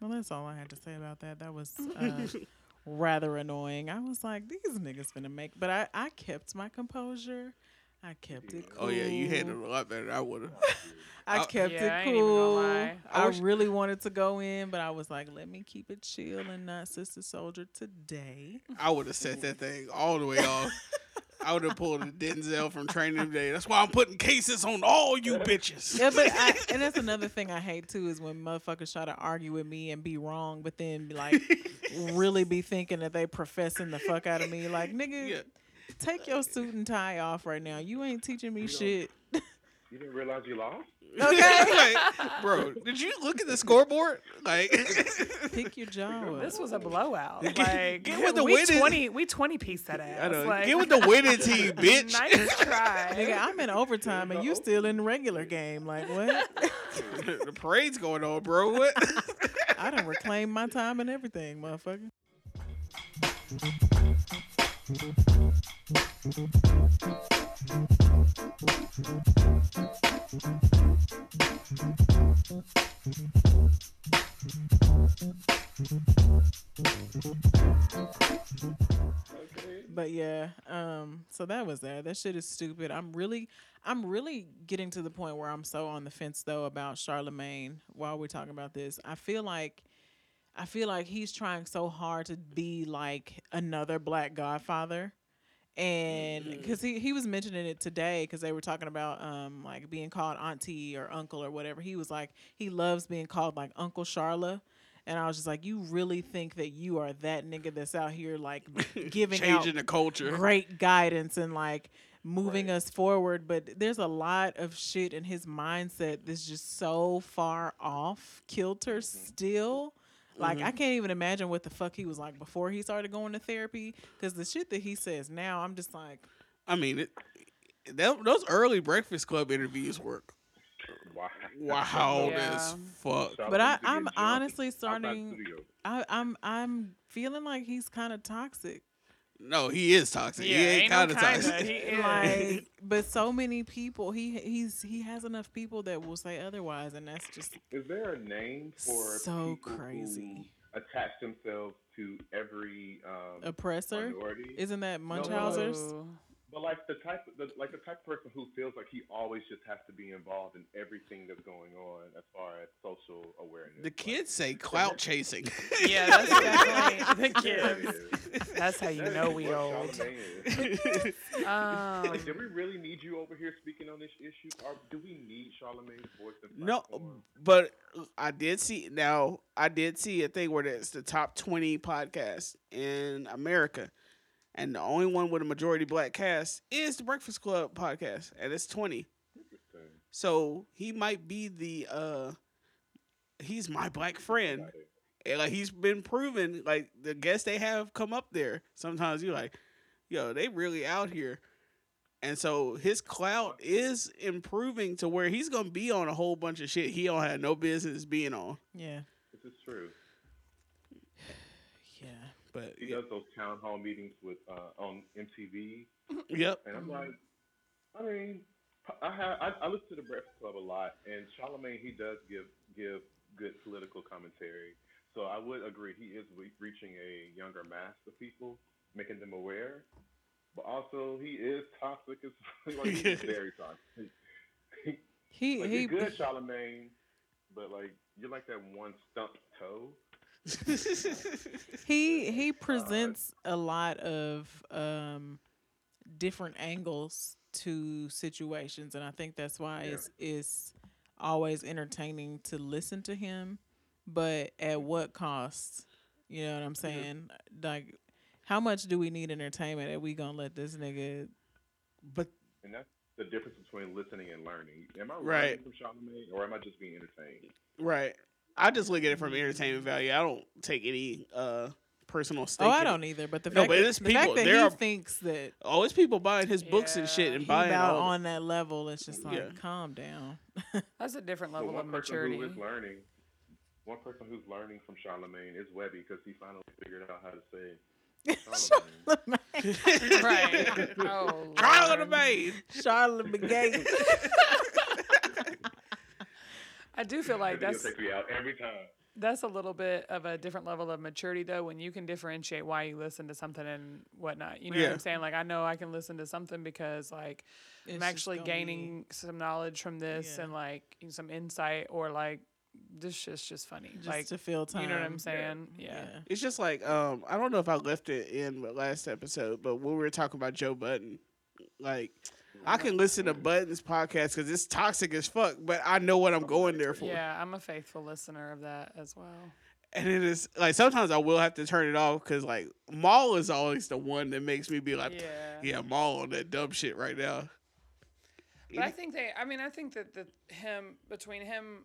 Well, that's all I had to say about that. That was uh, rather annoying. I was like, these niggas gonna make, but I, I kept my composure. I kept it cool. Oh yeah, you handled it a lot better. I would have. I I- kept Yeah, it ain't even gonna cool. lie. I, I wish- really wanted to go in, but I was like, let me keep it chill and not Sister Souljah today. I would have set that thing all the way off. I would have pulled a Denzel from Training Day. That's why I'm putting cases on all you bitches. Yeah, but I, and that's another thing I hate too is when motherfuckers try to argue with me and be wrong, but then be like really be thinking that they professing the fuck out of me. Like, nigga, Yeah. Take your suit and tie off right now. You ain't teaching me shit. You didn't realize you lost? like, bro, did you look at the scoreboard? Like, Pick your jaw up. this was a blowout. Like get with the we winning- twenty, we twenty piece that ass. I know. Like, Get with the winning team, bitch. nice try. Nigga, I'm in overtime and you still in the regular game. Like what? the parade's going on, bro. What? I done reclaimed my time and everything, motherfucker. But yeah, um, so that was that. That shit is stupid. I'm really, I'm really getting to the point where I'm so on the fence though about Charlamagne. While we're talking about this, I feel like, I feel like he's trying so hard to be like another Black Godfather, and because he he was mentioning it today because they were talking about um like being called auntie or uncle or whatever. He was like he loves being called like Uncle Charla. And I was just like, you really think that you are that nigga that's out here like giving out Changing the culture. great guidance and like moving us forward but there's a lot of shit in his mindset that's just so far off kilter still like i mm-hmm. can't even imagine what the fuck he was like before he started going to therapy because the shit that he says now i'm just like I mean, it, that, those early Breakfast Club interviews work Wow. wild Yeah. as fuck. But I, I'm honestly starting- I, i'm i'm feeling like he's kind of toxic No, he is toxic. he Yeah, ain't, ain't no kind of kinda. toxic. He is. like but so many people he he's he has enough people that will say otherwise and that's just Is there a name for So crazy. who attach themselves to every um, oppressor minority? isn't that no, no. Munchausen's Ooh. But like the type, the, like the type of person who feels like he always just has to be involved in everything that's going on as far as social awareness. The kids say clout chasing. Yeah, that's definitely the kids. That's how you that is know we old. Charlamagne. Um, Like, do we really need you over here speaking on this issue, or do we need Charlamagne's voice no, but I did see now. I did see a thing where it's the top twenty podcasts in America, and the only one with a majority black cast is the Breakfast Club podcast, and it's twenty. So he might be the uh, he's my black friend. And like he's been proven, like the guests they have come up there. Sometimes you're like, yo, they really out here. And so his clout is improving to where he's gonna be on a whole bunch of shit he don't have no business being on. yeah This is true. Yeah But He yeah, does those town hall meetings with uh, on MTV, yep, and I'm like, I mean, I have I, I listen to the Breakfast Club a lot, and Charlamagne he does give give good political commentary. So I would agree he is re- reaching a younger mass of people, making them aware. But also he is toxic as like he's very toxic. he like he you're good, Charlamagne, but like you're like that one stumped toe. he he presents a lot of um different angles to situations and i think that's why Yeah. it's it's always entertaining to listen to him but at what cost you know what i'm saying like how much do we need entertainment that we gonna let this nigga but And that's the difference between listening and learning. Am I Right. learning from Charlamagne, or am I just being entertained? right. I just look at it from entertainment value. I don't take any uh personal stake. oh i don't either but the No, fact, but that, it's the fact that there he are- thinks that Oh, it's people buying his books and shit and buying about all. on that level it's just like Yeah. calm down that's a different But level of one person maturity. who is learning, one person who's learning from Charlemagne is Webby because he finally figured out how to say Charlamagne. right. Oh, Trial of I do feel like that's take me out every time. that's a little bit of a different level of maturity though when you can differentiate why you listen to something and whatnot. You know what i'm saying? Like i know i can listen to something because like It's i'm actually gonna be- gaining some knowledge from this Yeah. and like some insight or like this shit's just funny. Just like to feel time you know what i'm saying? Yeah, It's just like um, I don't know if I left it in the last episode, but when we were talking about Joe Budden, like I can listen to Budden's podcast because it's toxic as fuck, but I know what I'm going there for. yeah i'm a faithful listener of that as well And it is like sometimes I will have to turn it off because like Mal is always the one that makes me be like, yeah yeah, Mal on that dumb shit right now. But I think they. I mean, I think that the him between him,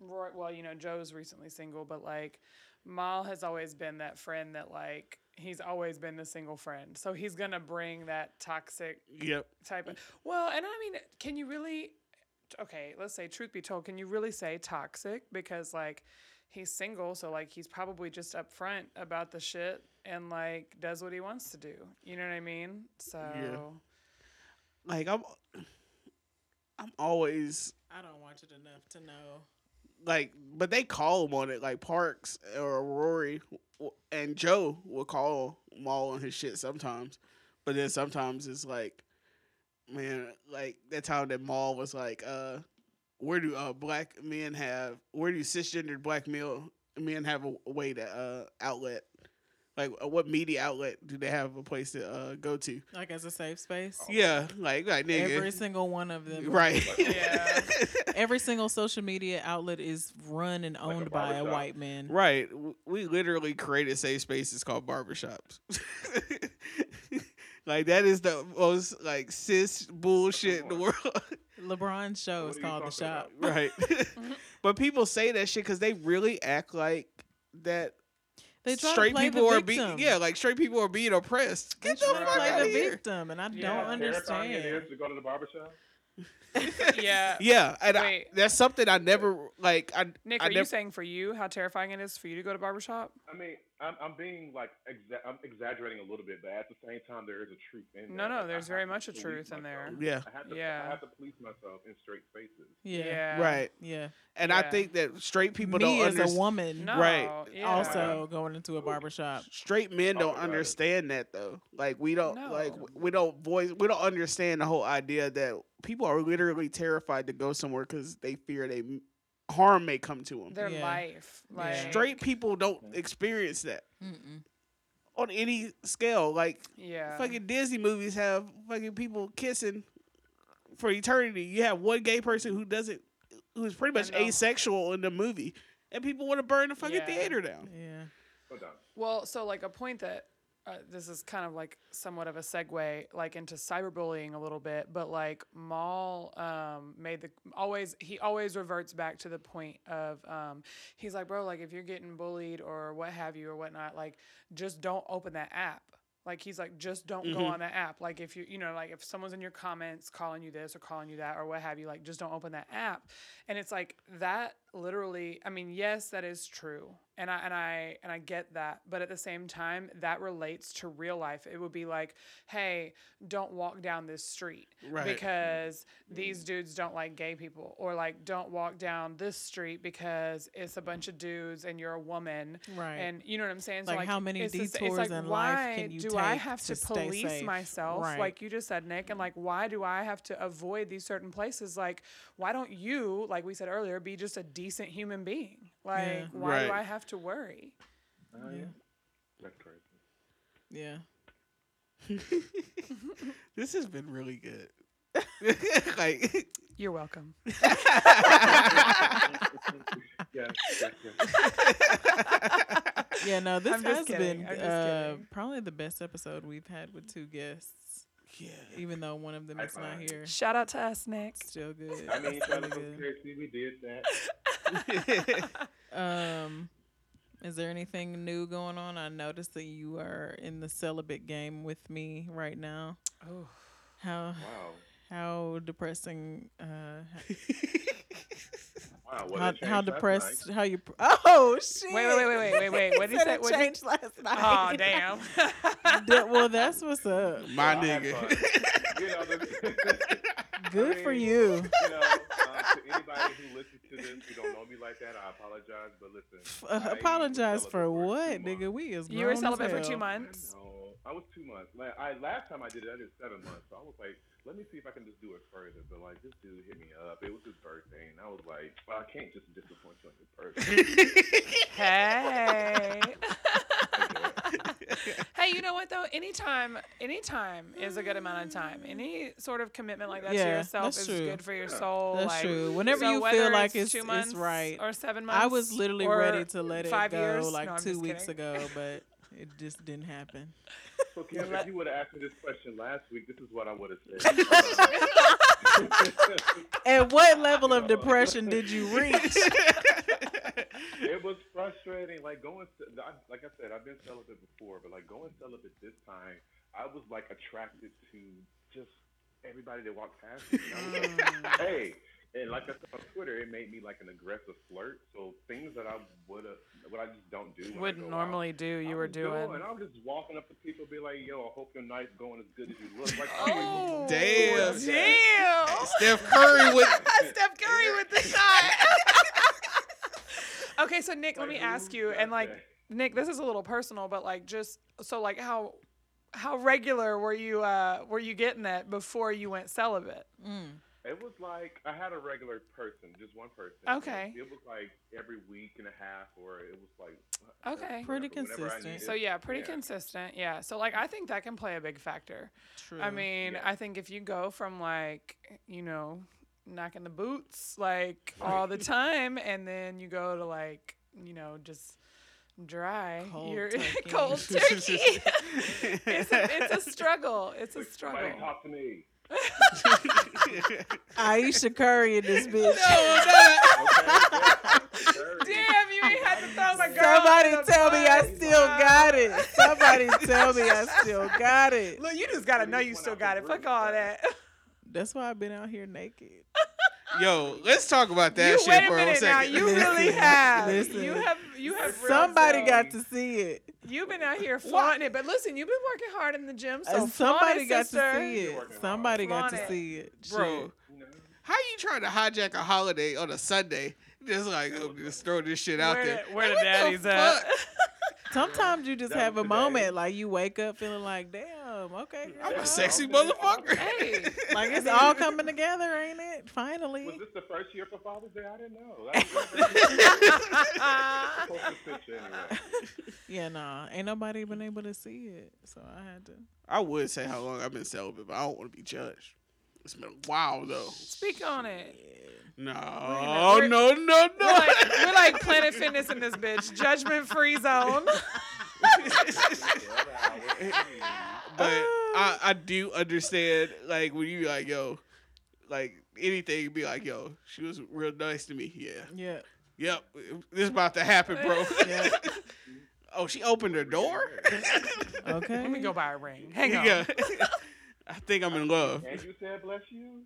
Roy. Well, you know, Joe's recently single, but like, Mal has always been that friend that like he's always been the single friend. So he's gonna bring that toxic Yep. type of. Well, and I mean, can you really? Okay, let's say truth be told, can you really say toxic? Because like. he's single, so like he's probably just upfront about the shit and like does what he wants to do. You know what I mean? So Like I'm, I'm always I don't watch it enough to know. Like, but they call him on it. Like Parks or Rory and Joe will call Mal on his shit sometimes, but then sometimes it's like, man, like that time that Mal was like, uh, where do uh black men have? Where do cisgendered black male men have a, a way to uh outlet? Like, uh, what media outlet do they have a place to uh go to? Like as a safe space. Yeah, like like nigga, Every single one of them. right? Yeah. Every single social media outlet is run and a owned by a white man. Right. We literally created safe spaces called barbershops. like that is the most like cis bullshit in the world. LeBron's show What is called The Shop. about? right. but people say that shit because they really act like that They try straight people are being yeah, like straight people are being oppressed. They Get the fuck play out the of here. victim, and I Yeah. don't How terrifying it understand. is to go to the barbershop. yeah. Yeah, and I, that's something I never like. I Nick, I are you saying for you how terrifying it is for you to go to barbershop? I mean, I'm, I'm being like exa- I'm exaggerating a little bit, but at the same time, there is a truth in there. No, that. no, Like, there's have very much a police truth in there. yeah, I have to, Yeah. I have to police myself in straight spaces. Yeah. right. Yeah. And I think that straight people Me don't as understand. a woman, No, Right. yeah. also going into a barbershop. straight men don't about it. understand that though. Like we don't like we don't voice we don't understand the whole idea that people are literally terrified to go somewhere because they fear they m- harm may come to them. their Yeah. life. Like Straight people don't experience that Mm-mm. on any scale. Like Yeah. fucking Disney movies have fucking people kissing for eternity. You have one gay person who doesn't who's pretty much asexual in the movie, and people want to burn the fucking Yeah. theater down. Yeah. Well, so like a point that uh, this is kind of like somewhat of a segue, like into cyberbullying a little bit, but like Mal um, made the always he always reverts back to the point of um, he's like, bro, like if you're getting bullied or what have you or whatnot, like just don't open that app. Like he's like, just don't go Mhm. on that app. Like if you, you know, like if someone's in your comments calling you this or calling you that or what have you, like just don't open that app. And it's like that literally. I mean, yes, that is true, and I and I and I get that. But at the same time, that relates to real life. It would be like, hey, don't walk down this street Right. because mm-hmm. these dudes don't like gay people, or like don't walk down this street because it's a bunch of dudes and you're a woman. Right. And you know what I'm saying? Like, how many it's detours it's like, in life can you do I have to to, police myself, Right. like you just said, Nick? And like, why do I have to avoid these certain places? Like, why don't you, like we said earlier, be just a decent human being? Like, Yeah. why do I have to worry? Oh, Yeah. That's crazy. Yeah. this has been really good. like You're welcome. Yes, yes, yes. Yeah, no, this I'm has been uh, probably the best episode we've had with two guests, yeah. even though one of them High is not here. Shout out to us, Nick. Still good. I mean, Still shout out to good. Casey, we did that. Um, is there anything new going on? I noticed that you are in the celibate game with me right now. Oh, How Wow. how depressing? Uh, Wow. How how depressed? night. How you? Oh shit! Wait, wait, wait, wait, wait, wait. What did he said say? It What did he- changed last night. oh damn. Da- well, that's what's up. My Well, nigga. you know, the, Good for mean, you. you know, uh, to anybody who listens to this who don't know me like that, I apologize. But listen, F- I uh, apologize for what, nigga? We is You were grown celibate for hell. two I months. know. I was two months. Like, I last time I did it, I did seven months. So I was like, let me see if I can just do it further. But like, this dude hit me up. It was his birthday, and I was like, well, I can't just disappoint you on his birthday. Hey. hey, you know what though? Anytime, anytime is a good amount of time. Any sort of commitment like that Yeah, to yourself that's is true. good for your soul. That's like, true. Whenever so you whether feel like it's it's two months months right. or seven months. I was literally ready to let it five go years. like No, two weeks kidding. ago, but it just didn't happen. So Let- if you would have asked me this question last week, this is what I would have said. At what level of depression did you reach? it was frustrating. Like going, like I said, I've been celibate before, but like going celibate this time, I was like attracted to just everybody that walked past me. I was like, mm. hey, and like I said on Twitter, it made me like an aggressive flirt. So things that I would have, what I just don't do. Wouldn't normally out, do, you I were would go doing. and I was just walking up to people, be like, "Yo, I hope your night's going as good as you look." Like, Oh, Damn. damn. Steph Curry with Steph Curry with the shot. okay, so Nick, let me ask you, and like that? Nick, this is a little personal, but like just so like how how regular were you uh were you getting that before you went celibate? Mm. It was like I had a regular person, just one person. Okay. It was like every week and a half, or it was like uh, Okay. Pretty consistent. So yeah, pretty Yeah. consistent. Yeah. So like I think that can play a big factor. True. I mean, Yeah. I think if you go from like, you know, knocking the boots like all the time and then you go to like, you know, just dry, Cold you're turkey. cold turkey. it's, a, it's a struggle. It's a struggle. Somebody talk to me. Ayesha Curry in this bitch. Damn, you ain't had to throw my girl. Somebody tell me I bus. still got it. Somebody tell me I still got it. Look, you just gotta know you still got it. Fuck all that. That's why I've been out here naked. Yo, let's talk about that you shit wait a for a minute now. second. You really have. listen. You have. You have. Somebody self. got to see it. You've been out here flaunting it, but listen, you've been working hard in the gym, so Uh, somebody got sister. to see it. Somebody got to it. see it. Bro, Shit. You how you trying to hijack a holiday on a Sunday? Just like oh, just throw this shit out Where there. the, where the Like, what daddy's the at? Sometimes you just That have a moment like you wake up feeling like, damn, okay, I'm a sexy Okay. motherfucker. Hey, Like it's all coming together, ain't it? Finally. Was this the first year for Father's Day? I didn't know. That was the closest picture anyway. Yeah, nah. Ain't nobody been able to see it. So I had to. I would say how long I've been celibate, but I don't want to be judged. It's been a while though. Speak on it. No, We're- no, no, We're no. like, we're like Planet Fitness in this bitch. Judgment free zone. But I, I do understand like when you like yo, like anything be like yo, she was real nice to me. Yeah, Yeah. yep, this is about to happen, bro. Yeah. oh, she opened her door. Okay. Let me go buy a ring. Hang on. Yeah. I think I'm in love. And you said bless you.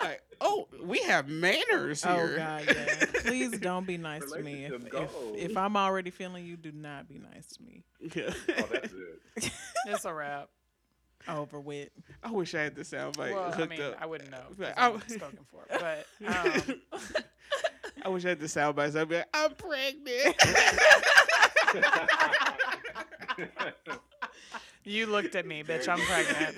Like, oh, we have manners here. Oh here. God, yeah. Please don't be nice to me. If, if if I'm already feeling you, do not be nice to me. Yeah. Oh, that's it. It's a wrap. Over with. I wish I had the sound bite well, I hooked mean, up. I wouldn't know. Like, I'm I- spoken for. But um, I wish I had the sound bites. I'd be like, I'm pregnant. you looked at me, bitch. I'm pregnant.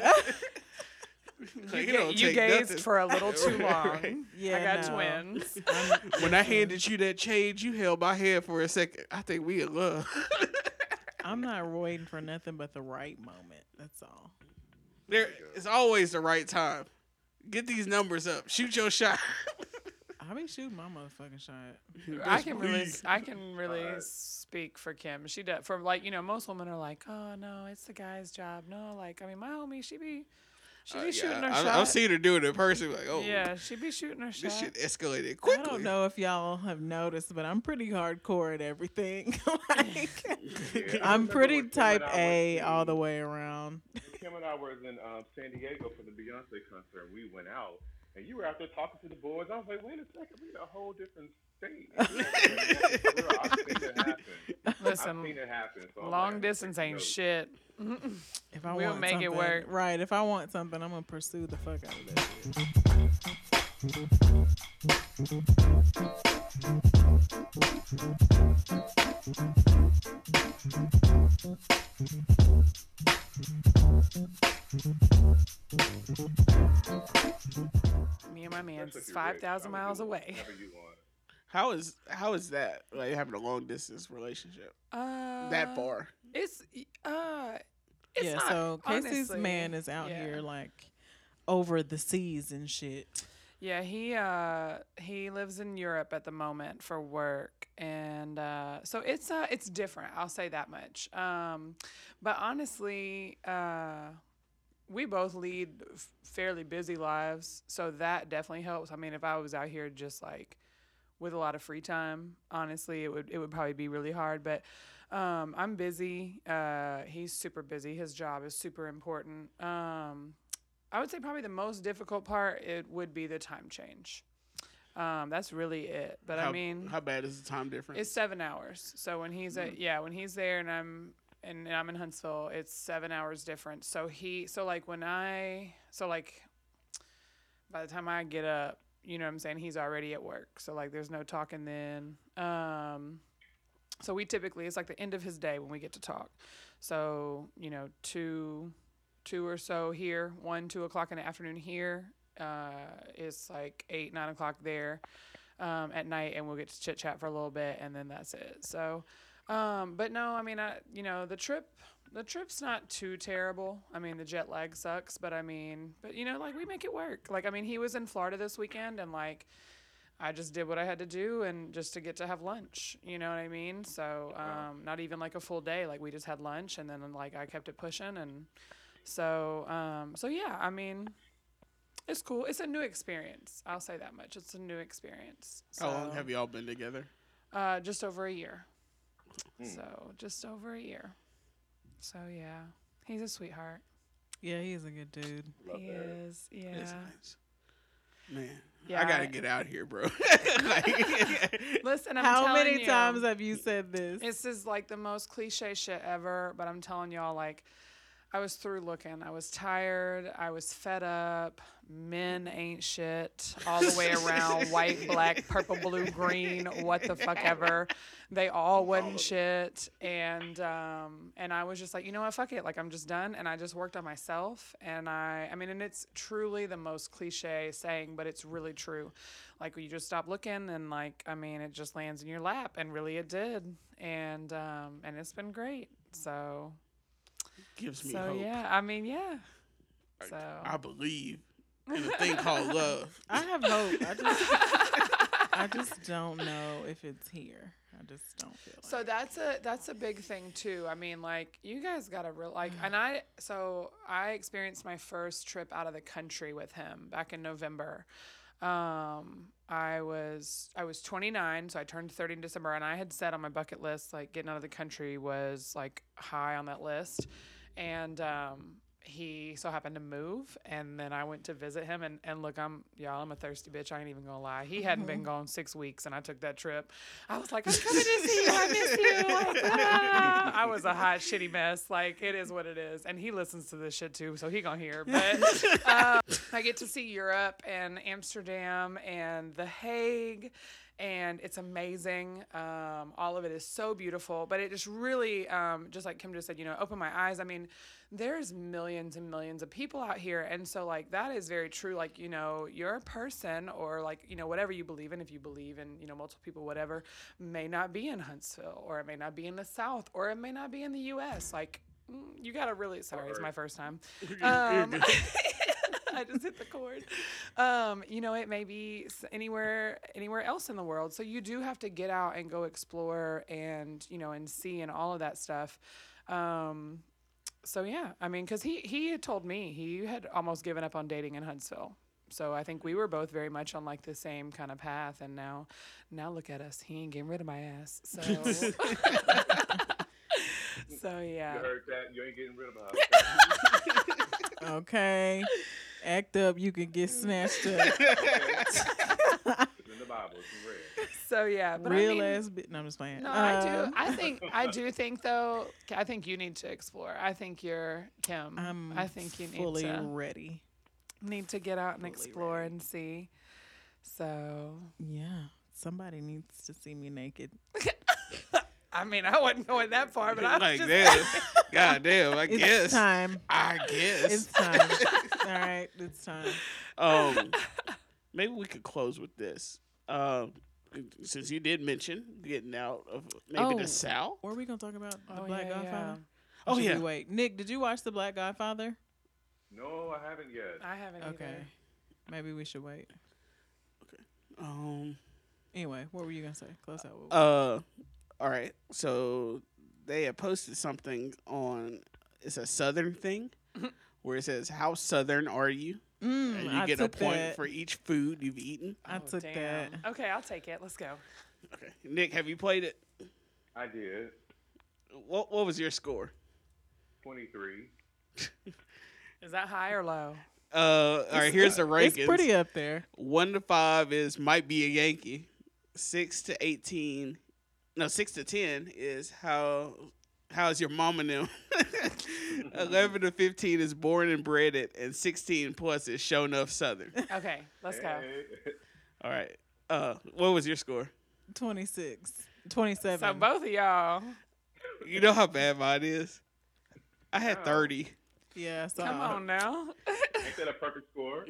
Like, You, it ga- you gazed nothing. for a little too long. Right. Yeah. I got no. twins. When I handed you that change, you held my hand for a second. I think we in love. I'm not waiting for nothing but the right moment. That's all. there, it's always the right time. Get these numbers up. Shoot your shot. I be shooting my motherfucking shot. I Bitch, can really. I can really Alright. speak for Kim. She does for like you know most women are like, oh no, it's the guy's job. No, like I mean my homie, she be, she be Uh, shooting yeah, her I, shot. I've seen her do it in person. Like, oh, yeah, she be shooting her shot. this shit escalated quickly. I don't know if y'all have noticed, but I'm pretty hardcore at everything. like, Yeah, I I'm pretty type A I A all the way around. Kim and I was in um, San Diego for the Beyonce concert. and We went out, and you were out there talking to the boys. I was like, wait a second, we in a whole different state. I've seen it happen. Listen, I've seen it happen. So long like, distance ain't notes. Shit. If I We'll want make it work. Right. If I want something, I'm gonna pursue the fuck out of that. Me and my man's Especially if you're five rich. thousand I would miles away. whatever you want. How is how is that like having a long distance relationship Uh, that far? It's uh, it's yeah. not, so Casey's honestly. man is out Yeah. here like over the seas and shit. Yeah, he uh he lives in Europe at the moment for work, and uh, so it's uh it's different. I'll say that much. Um, but honestly, uh, we both lead f- fairly busy lives, so that definitely helps. I mean, if I was out here just like with a lot of free time, honestly, it would it would probably be really hard. But um, I'm busy. Uh, he's super busy. His job is super important. Um, I would say probably the most difficult part it would be the time change. Um, that's really it. But how, I mean, how bad is the time difference? it's seven hours. So when he's Mm. at yeah, when he's there and I'm and I'm in Huntsville, it's seven hours different. So he so like when I so like by the time I get up, you know what I'm saying, he's already at work. So like there's no talking then. Um so we typically it's like the end of his day when we get to talk. So, you know, two two or so here, one, two o'clock in the afternoon here. Uh it's like eight, nine o'clock there um, at night, and we'll get to chit chat for a little bit, and then that's it. So, um, but no, I mean, I you know the trip, the trip's not too terrible. I mean, the jet lag sucks, but I mean, but you know, like we make it work. Like I mean, he was in Florida this weekend, and like. I just did what I had to do and just to get to have lunch, you know what I mean? So, um, not even like a full day. Like we just had lunch and then like I kept it pushing and so, um, so yeah, I mean, it's cool. It's a new experience. I'll say that much. It's a new experience. how long have y'all been together? Uh, just over a year. Hmm. So just over a year. So yeah, he's a sweetheart. Yeah, he's a good dude. Love he that. is. Yeah. Nice. Man, Yeah, I gotta get out here, bro. Like- Listen, I'm How telling many you, times have you said this? This is like the most cliche shit ever, but I'm telling y'all, like, I was through looking. I was tired. I was fed up. Men ain't shit all the way around. White, black, purple, blue, green, what the fuck ever. They all wasn't shit. And um, and I was just like, you know what, fuck it. Like I'm just done. And I just worked on myself. And I I mean, and it's truly the most cliche saying, but it's really true. Like you just stop looking and like I mean, it just lands in your lap. And really it did. And um, and it's been great. So Gives me so hope. yeah, I mean yeah. So I believe in a thing called love. I have hope. I just, I just don't know if it's here. I just don't feel like. So that's a that's a big thing too. I mean, like you guys got to real like, and I so I experienced my first trip out of the country with him back in November. Um, I was I was 29, so I turned 30 in December, and I had said on my bucket list like getting out of the country was like high on that list, and um, he so happened to move and then I went to visit him and, and look I'm y'all I'm a thirsty bitch I ain't even gonna lie. He hadn't been gone six weeks and I took that trip. I was like I'm coming to see you I miss you like, ah. I was a hot shitty mess like it is what it is. And he listens to this shit too so he gonna hear. But uh, I get to see Europe and Amsterdam and The Hague and it's amazing. Um, all of it is so beautiful, but it just really, um, just like Kim just said, you know, open my eyes. I mean, there's millions and millions of people out here, and so like that is very true. Like you know, you're a person, or like you know, whatever you believe in. If you believe in you know multiple people, whatever, may not be in Huntsville, or it may not be in the South, or it may not be in the U.S. Like mm, you gotta really. Sorry, it's my first time. Um, I just hit the chord. Um, you know, it may be anywhere anywhere else in the world. So you do have to get out and go explore and you know and see and all of that stuff. Um, so yeah, I mean, because he he had told me he had almost given up on dating in Huntsville. So I think we were both very much on like the same kind of path, and now, now look at us. He ain't getting rid of my ass. So, so yeah. You heard that? You ain't getting rid of my okay, act up. You can get snatched up. In the Bible. It's read. So yeah, but Real I mean, ass bitch. No, I'm just playing. No, I Uh, do. I think I do think though. I think you need to explore. I think you're Kim. I'm I think you need fully to ready. need to get out and fully explore ready. and see. So Yeah, somebody needs to see me naked. I mean, I wasn't going that far, but I was like just damn, god damn. I It's guess. time. I guess. It's time. All right, it's time. um, maybe we could close with this. Um, since you did mention getting out of maybe Oh. the South. Or are we gonna talk about the Oh, Black yeah, Godfather? yeah. Oh, should yeah. wait, Nick. Did you watch the Black Godfather? No, I haven't yet. I haven't Okay, either. maybe we should wait. Okay. Um. Anyway, what were you gonna say? Close out. What- Uh. All right. So they had posted something on. It's a Southern thing, where it says, "How Southern are you?" Mm, And you I get a point that. for each food you've eaten. I Oh, took damn. that. Okay, I'll take it. Let's go. Okay. Nick, have you played it? I did. What What was your score? 23. Is that high or low? Uh, all right, here's the rankings. It's pretty up there. One to five is might be a Yankee. Six to eighteen, no, six to ten is how how's your mom and them. Eleven to fifteen is born and bred it, and sixteen plus is show enough Southern. Okay, let's go. All right. Uh, what was your score? 26. 27. So both of y'all, You know how bad mine is. I had Oh. thirty. yeah, so come on now. Ain't that a perfect score?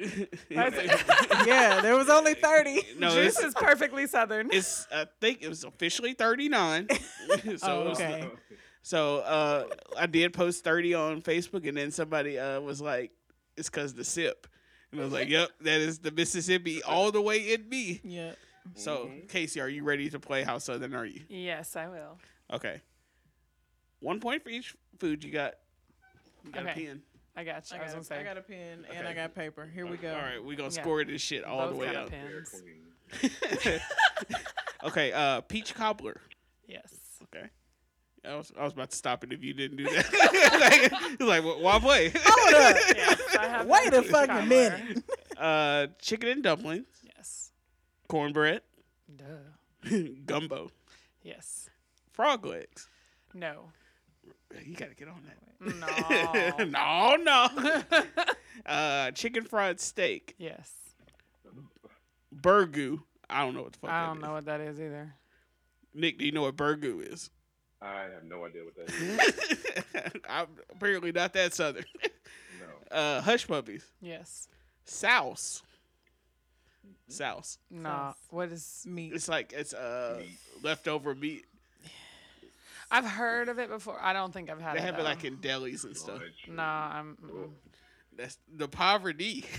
Yeah, there was only 30. no, Juice is perfectly southern. it's. I think it was officially thirty nine. so Oh, it was- okay. So uh, I did post 30 on Facebook, and then somebody uh, was like, it's because the sip. And I was like, yep, that is the Mississippi all the way in me. Yeah. So, Casey, are you ready to play How Southern Are You? yes, I will. Okay. One point for each food you got. You got Okay. a pen. I got you. I I, was got, gonna a, I say. got a pen and I got paper. Here we go. All right, we're going to Yeah. score this shit all Both the way got out. pens. Okay, uh, peach cobbler. Yes. Okay. I was, I was about to stop it if you didn't do that. like, like, well, why play? yes, I have Wait a fucking cobbler. minute. uh, chicken and dumplings, Yes. cornbread, Duh. gumbo, Yes. frog legs. No. You gotta get on that. No. no, no. uh, chicken fried steak, yes. burgoo. I don't know what the fuck. I that don't is. know what that is either. Nick, do you know what burgoo is? I have no idea what that is. I'm apparently not that southern. No. Uh, hush puppies, Yes. souse, souse. No. Sauce. What is? Meat. It's like it's uh Meat. leftover meat. I've heard of it before. I don't think I've had it. They it. have it like in delis and stuff. Knowledge. No, I'm. mm-mm. That's the poverty.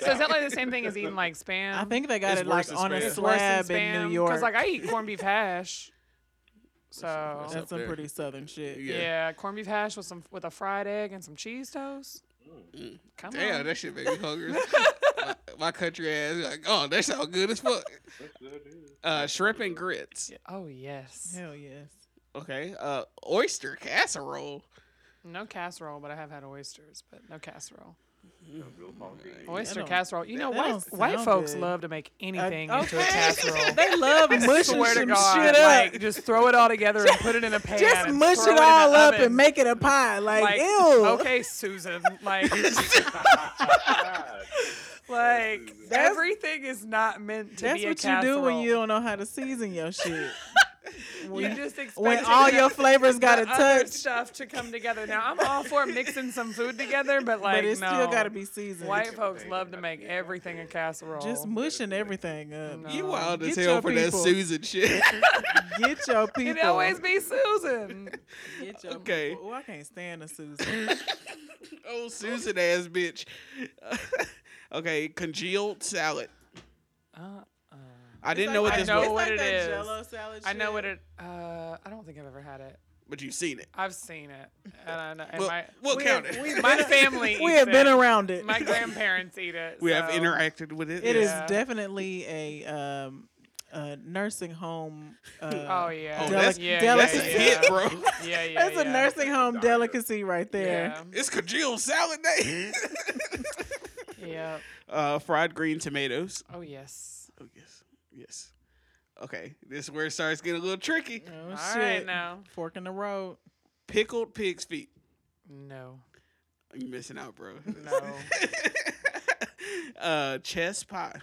So is that like the same thing as eating like spam? I think they got It's it like on a spam. it's worse than slab in. New York. Because like I eat corned beef hash. So That's That's some there. pretty southern shit. Yeah. yeah. corned beef hash with some with a fried egg and some cheese toast. Mm. Come Damn, on. that shit make me hungry. my, my country ass like, oh, that sound good as fuck. That's what it is. Uh, shrimp and grits. Oh yes. Hell yes. Okay. Uh, oyster casserole. No casserole, but I have had oysters, but no casserole. Sounds real funky. Oyster casserole. You know, white don't white sound folks good. love to make anything Uh, into a okay. casserole. They love mushing swear to some God, shit up. like just throw it all together and put it in a pan. just and mush throw it in all the up oven. and make it a pie. Like, like, ew. okay, Susan. Like, like That's- everything is not meant to That's be a what you do when casserole. you don't know how to season your shit. You just expect when all your flavors got to the other touch, stuff to come together. Now I'm all for mixing some food together, but like but it no. still got to be seasoned. White folks love to make everything a casserole. Just mushing everything up. No. You wild as Get hell your for that. Susan shit. Get your people. it always be Susan. Get your Okay. Oh, I can't stand a Susan. oh, Susan ass bitch. okay, congealed salad. Uh, uh, I didn't know what I this know was, what like it that is. Jello salad I know what it. Uh, I don't think I've ever had it. but you've seen it. I've seen it, and, I know, and We'll, my we'll we count have- it. we- my family. We eats have been it. around it. My grandparents eat it. we have interacted with it. It is Yeah. definitely a um, a nursing home. Uh, Oh yeah. Oh, Delic- that's, yeah, that's a delicacy. yeah, hit, yeah. bro. Yeah, yeah. That's a nursing home delicacy right there. Yeah. It's congealed salad day. Yeah. uh, fried green tomatoes. Oh yes. Oh yes, yes. Okay, this is where it starts getting a little tricky. Oh All shit! right now. Fork in the road. Pickled pig's feet. No. You missing out, bro. No. uh, chess pie.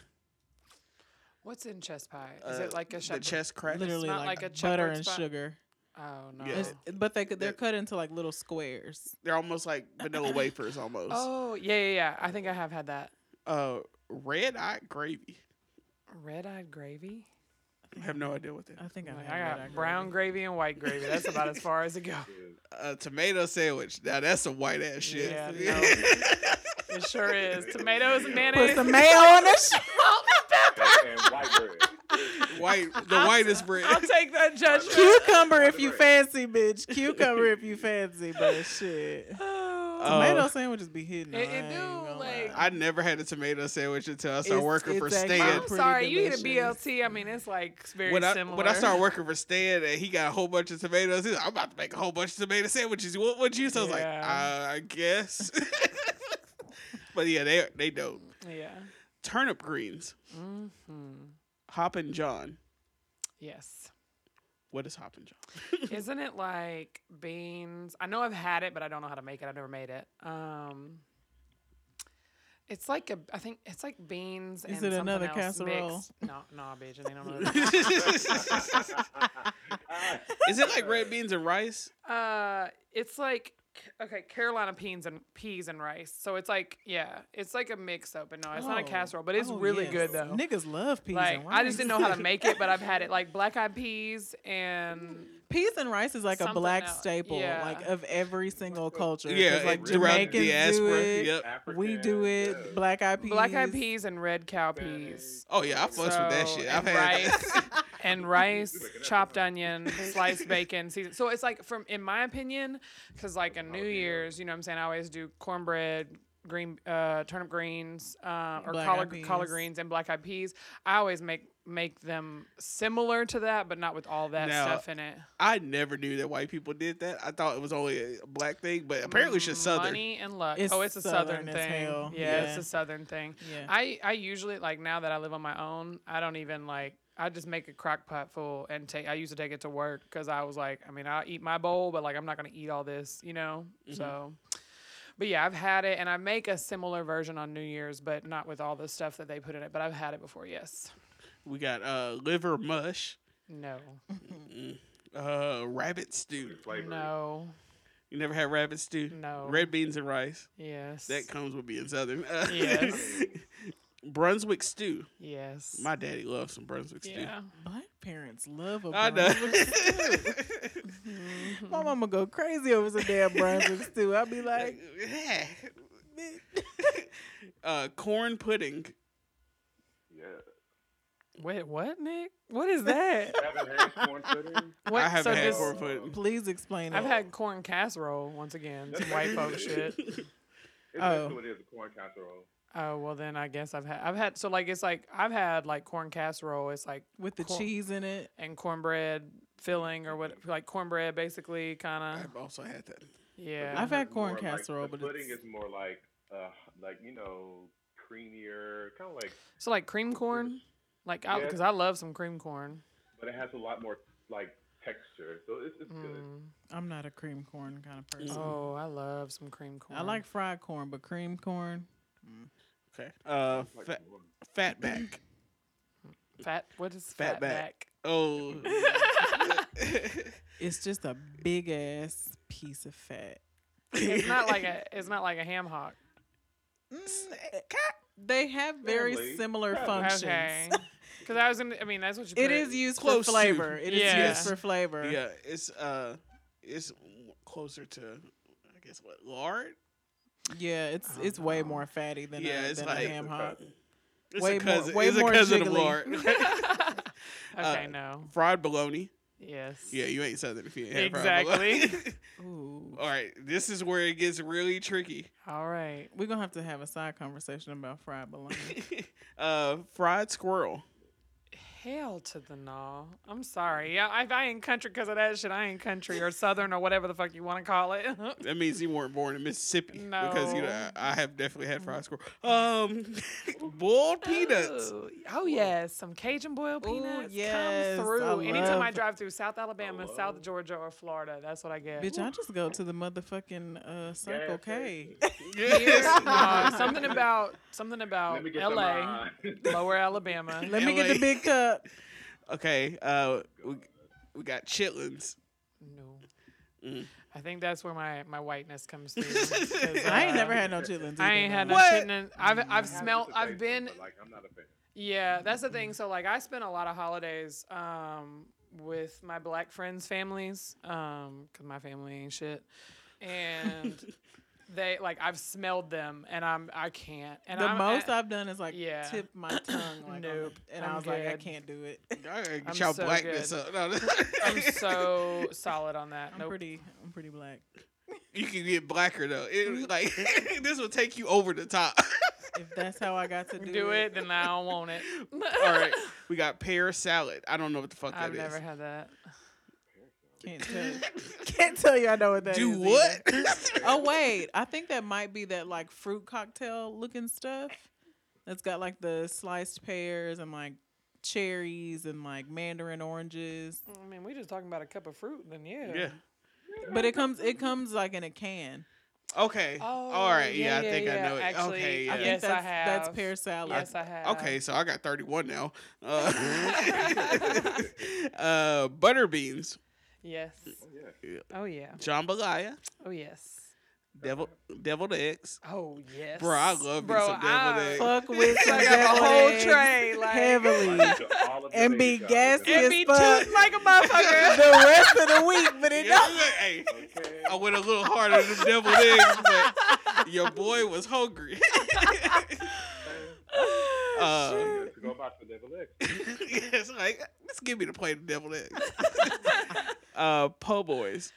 What's in chess pie? Is Uh, it like a the shepherd? chest crack? Literally not like, like a butter shepherd's and pie? sugar. Oh no. Yeah. It's- but they they're They're- cut into like little squares. They're almost like vanilla wafers, almost. Oh yeah, yeah, yeah. I think I have had that. Uh, red eye gravy. Red eyed gravy. I have no idea what that. I think Like, I, I have got red brown gravy and white gravy. That's about as far as it goes. A tomato sandwich. Now that's some white ass shit. Yeah, no. It sure is. Tomatoes and Put mayonnaise. some mayo on this. shit. and, and white bread. white, the whitest bread. I'll take that judgment. Cucumber if you fancy, bitch. Cucumber if you fancy, but shit. Oh. Tomato Uh, sandwiches be hitting. It- I it do, like- I never had a tomato sandwich until I started working for Stan. I'm sorry, you eat a. BLT. I mean, it's like it's very When I similar. when I started working for Stan and he got a whole bunch of tomatoes, he's like, I'm about to make a whole bunch of tomato sandwiches. What would you? So I was like, uh, I guess. but yeah, they they dope. Yeah. Turnip greens. hmm Hoppin' John. Yes. What is Hoppin' John? Isn't it like beans? I know I've had it, but I don't know how to make it. I've never made it. Um, it's like a. I think it's like beans. Is and it something another else casserole? mixed. No, no, bitch. Don't know. is it like red beans and rice? Uh, it's like okay, Carolina peas and peas and rice. So it's like yeah, it's like a mix up, but no, it's not a Oh. casserole. But it's Oh, really yes. good though. Niggas love peas like and I just didn't know how to make it, but I've had it like black eyed peas and peas and rice is like a Something black else. staple, Yeah. like of every single culture. Yeah, like it- throughout Jamaicans do diaspora, it. yep. We do it. yeah. Black eyed peas. black eyed peas and red cow peas. Oh yeah, I fucks with that So, shit. I've had rice and rice, chopped onion, sliced bacon, season. So it's like from in my opinion, because like on New Year's, you know, what I'm saying I always do cornbread, green uh, turnip greens, uh, or Black-eyed collard collard greens and black eyed peas. I always make make them similar to that, but not with all that Now, stuff in it. I never knew that white people did that. I thought it was only a black thing, but apparently it's just southern. Money and luck. It's oh, it's a southern, southern thing. hell. Yeah, it's a southern thing. Yeah. I I usually like now that I live on my own, I don't even like. I just make a crock pot full and take. I used to take it to work because I was like, I mean, I'll eat my bowl, but like I'm not gonna eat all this, you know. So, but yeah, I've had it, and I make a similar version on New Year's, but not with all the stuff that they put in it. But I've had it before. Yes. We got uh, liver mush, No. uh, rabbit stew. Flavor. No. You never had rabbit stew? No. Red beans and rice. Yes. That comes with being southern. Yes. Brunswick stew. yes. My daddy loves some Brunswick stew. yeah. Black parents love a I know. Brunswick stew. My mama go crazy over some damn Brunswick stew. I'll be like, yeah. uh, corn pudding. Yeah. Wait, what, Nick? What is that? Haven't had corn pudding. What? I haven't so had this- corn pudding. please explain it. I've had corn casserole once again. Some white folk shit. It's Oh. oh. what it is, a corn casserole. Oh well, then I guess I've had I've had so like it's like I've had like corn casserole. It's like with the corn- cheese in it. and cornbread filling or what like cornbread basically kind of I've also had that. yeah. I've had corn more like- casserole, the but pudding it's- is more like, uh, like you know, creamier, kind of like, so like cream corn, like Yeah. because I love some cream corn. but it has a lot more like texture, so it's, it's good. Mm. I'm not a cream corn kind of person. Oh, I love some cream corn. I like fried corn, but cream corn. Okay. Uh, Like fat, corn. fatback. fat. What is Fat fat, back. back? Oh. It's just a big ass piece of fat. It's not like a it's not like a ham hock. They have very Family. similar Okay. functions. Okay. Because I was gonna. I mean, that's what you. It put is used Close for to. flavor. It is Yeah. used for flavor. yeah, it's uh, it's closer to, I guess what lard. Yeah, it's I don't it's way more fatty than yeah, a, it's than like a ham hock. It's Way a more- way it's more a cousin of jiggly. lard. okay, Uh, no. Fried bologna. Yes. Yeah, you ain't southern if you ain't fried bologna. Exactly. Ooh. All right, this is where it gets really tricky. All right. We're gonna have to have a side conversation about fried bologna. uh, fried squirrel. Hell to the no. I'm sorry. Yeah, if I ain't country because of that shit, I ain't country or southern or whatever the fuck you want to call it. That means you weren't born in Mississippi No. because you know I I have definitely had fried squirrel. Um, boiled peanuts. Oh, oh yes, some Cajun boiled Ooh, peanuts yes, come through. I Anytime I drive through South Alabama, love- South Georgia, or Florida, that's what I get. Bitch, I just go to the motherfucking uh, Circle Gas K. station. Here, no, something about something about Let some, L.A. uh, Lower Alabama. Let me get the big cup. Okay. Uh, we, we got chitlins. No. Mm. I think that's where my, my whiteness comes through. 'cause, I ain't uh, never had no chitlins. I ain't had no chitlins. I've I I've smelled. I've been. but, like I'm not a fan. Yeah, that's the thing. So like I spent a lot of holidays um with my black friends' families um cuz my family ain't shit. And they like I've smelled them and I'm I can't. And the I'm, most I, I've done is like Yeah. tip my tongue, like, on Nope, and I I'm was like, I can't do it. I gotta I'm get y'all so blackness good. up. No, I'm so solid on that. I'm Nope. pretty, I'm pretty black. you can get blacker though. It, like this will take you over the top. If that's how I got to do, Do it, then I don't want it. All right, we got pear salad. I don't know what the fuck that is. I've never had that. Can't tell. can't tell you I know what that is. Do either. what? Oh wait, I think that might be that like fruit cocktail looking stuff. That's got like the sliced pears and like cherries and like mandarin oranges. I mean, we're just talking about a cup of fruit, then yeah. yeah. But it comes it comes like in a can. Okay. Oh, All right. Yeah, yeah, I think yeah, I know it. Actually, okay. I Yeah. think Yes, I that's that's pear salad. Yes, I have. Okay, so I got 31 now. Uh, uh, butter beans, Yes. Yeah. Oh yeah. jambalaya, Oh yes. devil, deviled eggs. Oh yes. Bro, I love me Bro, some deviled I- eggs. Fuck with some I got a whole eggs tray, like- heavily. All of the And be showers. gassy And as be fuck. like a motherfucker. the rest of the week, but it Yeah, don't. look, hey, Okay. I went a little harder than deviled eggs, but your boy was hungry. uh, Let's go back to devil eggs. it's like, let's give me the plate of deviled eggs. Uh, po' boys,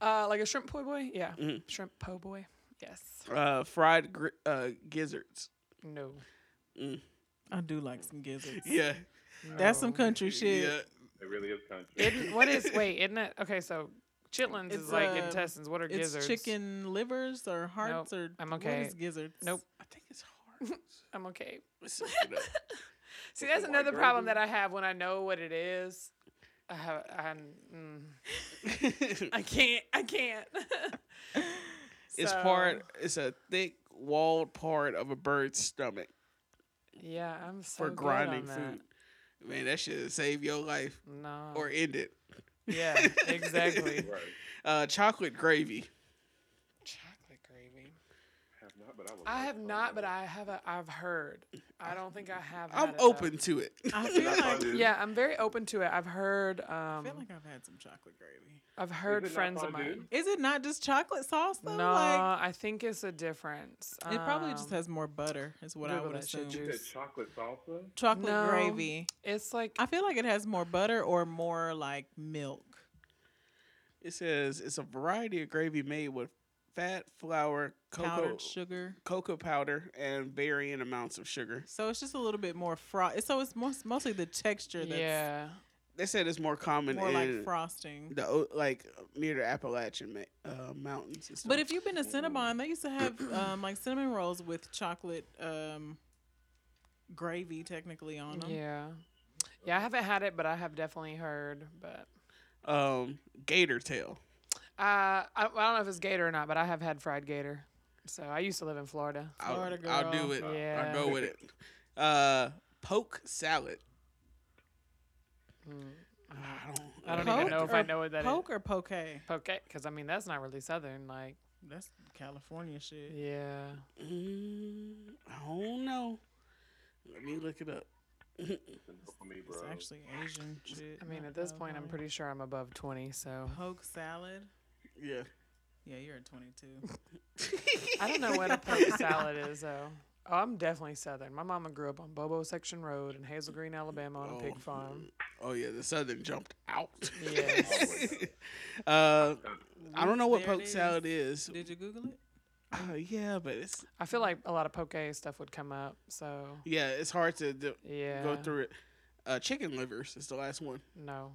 Uh, like a shrimp po' boy. Yeah. Mhm. Shrimp po' boy. Yes. uh, fried gri- uh, gizzards. No. I do like some gizzards. Yeah, That's some country shit. yeah. It really is country. Isn't, what is? Wait, isn't it? Okay, so chitlins It's, is like uh, intestines. What are It's gizzards? chicken livers or hearts or I'm okay. is gizzards? Nope. I think it's hard. I'm okay. Let's look it up. See, that's another problem that I have when I know what it is. I have. I, mm, I can't. I can't. it's So, part. It's a thick walled part of a bird's stomach Yeah, I'm so for good grinding on that. food. Man, that should save your life No. or end it. yeah, exactly. Right. Uh, chocolate gravy. Chocolate gravy. Have not, but I would. I have not, but I have. A, I've heard. I don't think I have. I'm had it, though. open to it. I feel like. Yeah, I'm very open to it. I've heard. I Um, feel like I've had some chocolate gravy. I've heard friends of mine. Is it not just chocolate sauce though? No, Like I think it's a difference. it probably just Um, has more butter. Is what I would that shit, assume. You chocolate salsa. Chocolate No. gravy. It's like I feel like it has more butter or more like milk. It says it's a variety of gravy made with fat, flour, cocoa, powdered sugar. cocoa powder, and varying amounts of sugar. So it's just a little bit more fro. So it's most, mostly the texture that's yeah. They said it's more common more in like frosting. the like near the Appalachian uh, mountains. And stuff. But if you've been to Cinnabon, they used to have um, like cinnamon rolls with chocolate um, gravy technically on them. Yeah. Yeah, I haven't had it, but I have definitely heard. But um, gator tail. Uh, I, I don't know if it's gator or not, but I have had fried gator. So I used to live in Florida. I'll, Florida I'll do it. Yeah. I'll go with it. Uh, poke salad. Mm. I don't. I don't Poke even know if I know what that is. Poke or poke? Poke, because I mean that's not really southern. Like, That's California shit. yeah, Mm, I don't know. Let me look it up. For me, bro. It's actually Asian shit. I mean at this point I'm pretty sure I'm above 20. So poke salad. Yeah. Yeah, you're at 22. I don't know what a poke salad is though. Oh, I'm definitely southern. My mama grew up on Bobo Section Road in Hazel Green, Alabama, on a pig Oh. farm. Oh yeah, the southern jumped out. Yes. uh, I don't know what There it poke salad is. Did you Google it? Uh, yeah, but it's I feel like a lot of poke stuff would come up. So yeah, it's hard to do, yeah, go through it. Uh, chicken livers is the last one. No,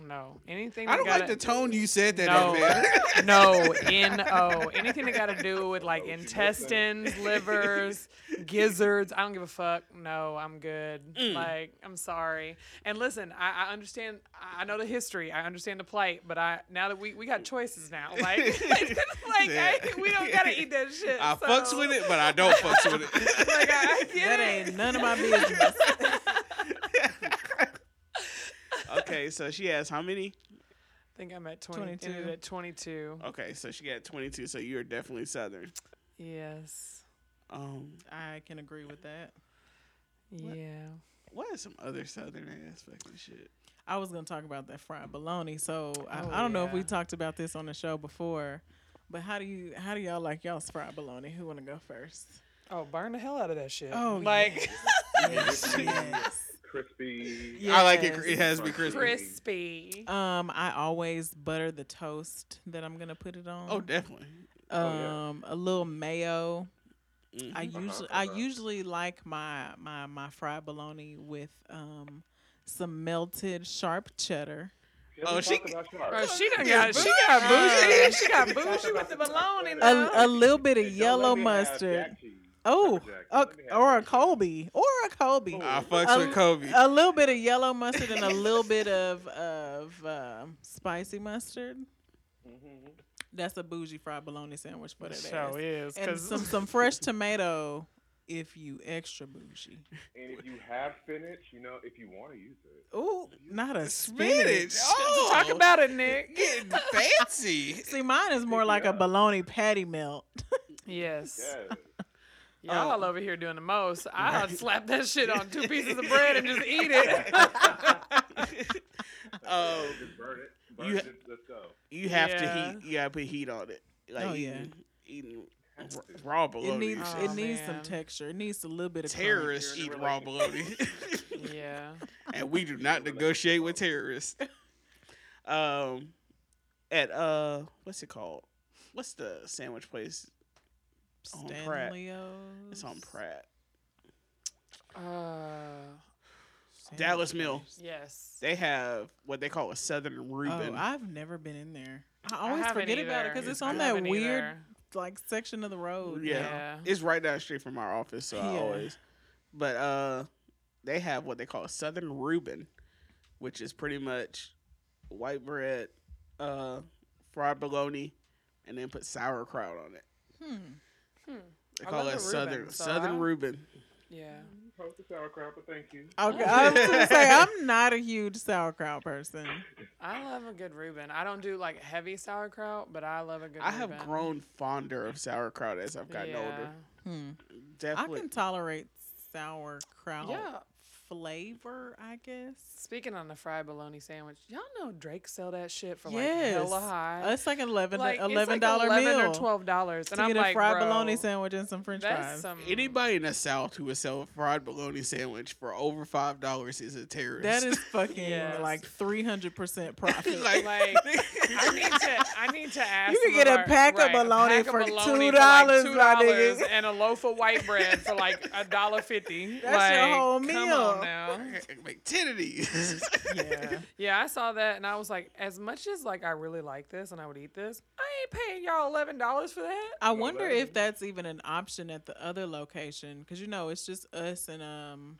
no, anything. I don't gotta, like the tone you said that No. in, man. No, N O. Anything that got to do with like intestines, livers, gizzards. I don't give a fuck. No, I'm good. Mm. Like, I'm sorry. And listen, I, I understand. I know the history. I understand the plight. But I now that we we got choices now. Like, like I, we don't gotta eat that shit. I so- fucks with it, but I don't fucks with it. Like, I, I get That it. ain't none of my business. Okay, so she has how many? I think I'm at 20, 22. ended at 22. Okay, so she got 22, so you're definitely Southern. Yes. Um, I can agree with that. Yeah. what is some other Southern ass fucking shit? I was gonna talk about that fried bologna. So Oh, I, I don't know if we talked about this on the show before, but how do you how do y'all like y'all's fried bologna? Who wanna go first? Oh, burn the hell out of that shit. Oh, like Yes, yes. Crispy. I like it. It has to be crispy. crispy. Um, I always butter the toast that I'm gonna put it on. Oh, definitely. um, yeah. a little mayo. Mhm. I Uh-huh, usually I uh-huh. usually like my my my fried bologna with um some melted sharp cheddar Can Oh, she- talk Bro, she done got she got bougie. She got bougie with the bologna now. A, a little bit of And yellow let me have mustard. Jack cheese. Oh, a, Don't let me have or a jack cheese. Colby, or a Colby. I Oh. fucks A- with Kobe. A little bit of yellow mustard and a little bit of of um, spicy mustard. Mhm. That's a bougie fried bologna sandwich for that So ass. is And some some fresh tomato if you extra bougie. And if you have spinach, you know, if you want to use it. Ooh, not a Spinach. spinach. Oh, talk about it, Nick. getting fancy. See, mine is more like a bologna patty melt. Yes. Yes. Y'all Oh. over here doing the most. I'll slap that shit on two pieces of bread and just eat it. Oh, Just burn it. Burn You- it. Let's go. you have Yeah. to heat. You gotta put heat on it. Like Oh, yeah. eating, eating r- raw It needs Oh, it needs some texture. It needs a little bit of crunch. terrorists You're eat raw bologna, yeah. and we do not negotiate with terrorists. Um, at uh, what's it called? What's the sandwich place? On Pratt. Stanley's. It's on Pratt. Uh, Dallas Mill. yes. They have what they call a Southern Reuben. Oh, I've never been in there. I I always haven't forget about it because it's I on that weird either. like section of the road. yeah. Yeah. it's right down the street from our office, so I always. But uh, they have what they call a Southern Reuben, which is pretty much white bread, uh, fried bologna, and then put sauerkraut on it. Hmm. Hmm. I call love it Southern Reuben, so Southern I- Reuben. Yeah. Post the sauerkraut, but thank you. Okay, I was gonna say I'm not a huge sauerkraut person. I love a good Reuben. I don't do like heavy sauerkraut, but I love a good I have grown fonder of sauerkraut as I've gotten yeah. older. Hmm. I can tolerate sauerkraut Yeah. Flavor, I guess. Speaking on the fried bologna sandwich, y'all know Drake sell that shit for yes, like hella high. it's like an eleven like, it's eleven like dollar 11 meal or twelve dollars, to and I'm get a like, fried bro, bologna sandwich and some French fries. some. Anybody in the South who would sell a fried bologna sandwich for over five dollars is a terrorist. That is fucking Yes. like three hundred percent profit. Like- Like, I need to. I need to ask. You can get of a our- pack of right, a bologna pack of for bologna $2, like my nigga. $2 and a loaf of white bread for like a dollar fifty. That's like, your whole Come meal. On now. make ten of these. yeah. Yeah, I saw that and I was like, as much as like I really like this and I would eat this, I ain't paying y'all eleven dollars for that. I wonder that if that's even an option at the other location because you know it's just us and um.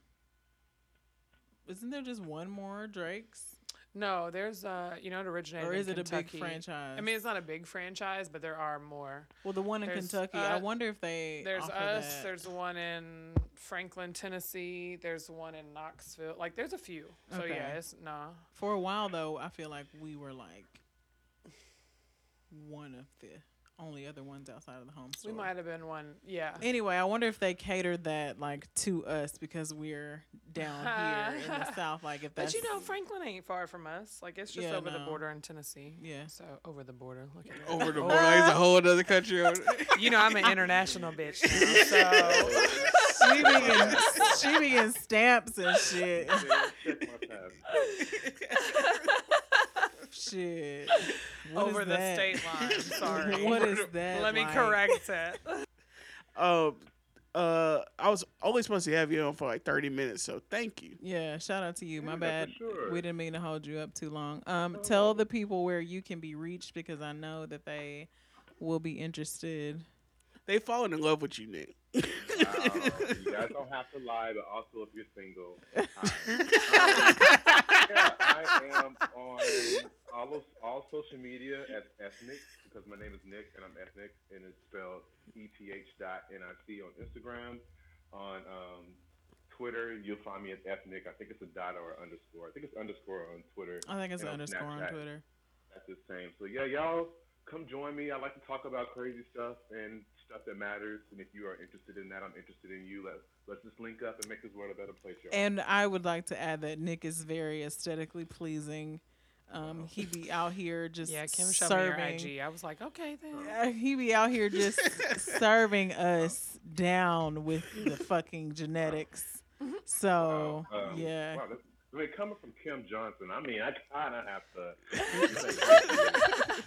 Isn't there just one more Drake's, No, there's uh, you know, it originated. or is it a big franchise? I mean, it's not a big franchise, but there are more. well, the one in there's, Kentucky. I uh, wonder if they There's offer us. that. There's the one in Franklin, Tennessee. There's one in Knoxville. Like, there's a few. So Okay. yeah, it's nah. For a while though, I feel like we were like one of the only other ones outside of the home store. We might have been one. Yeah. Anyway, I wonder if they catered that like to us because we're down here in the south. Like if that's But you know, Franklin ain't far from us. Like it's just Yeah, over the border in Tennessee. Yeah. So over the border. Look at that. over the border, it's a whole other country. You know, I'm an international bitch now. So she be getting she be getting stamps and shit. Yeah, check my tab. shit. What is over the that? state line. Sorry. What is that? Let me like? correct that. Um, uh, I was only supposed to have you on for like thirty minutes, so thank you. Yeah, shout out to you. My Yeah, bad. sure. We didn't mean to hold you up too long. Um, tell the people where you can be reached because I know that they will be interested. They falling in love with you, Nick. Wow, you guys don't have to lie, but also if you're single, hi. yeah, I am on all of, all social media as ethnic because my name is Nick and I'm ethnic and it's spelled E T H dot N I C on Instagram. On um, Twitter, you'll find me as ethnic. I think it's a dot or underscore. I think it's underscore on Twitter. I think it's an underscore on Twitter. That's the same. So yeah, y'all come join me. I like to talk about crazy stuff and stuff that matters. And if you are interested in that, I'm interested in you. Let's let's just link up and make this world a better place, y'all. And I would like to add that Nick is very aesthetically pleasing. Um, he be out here just Yeah, Kim showed serving. me your IG. I was like, okay then. Uh, he be out here just serving us down with the fucking genetics. So Wow, um, yeah, Wow, I mean, coming from Kim Johnson, I mean, I kind of have to.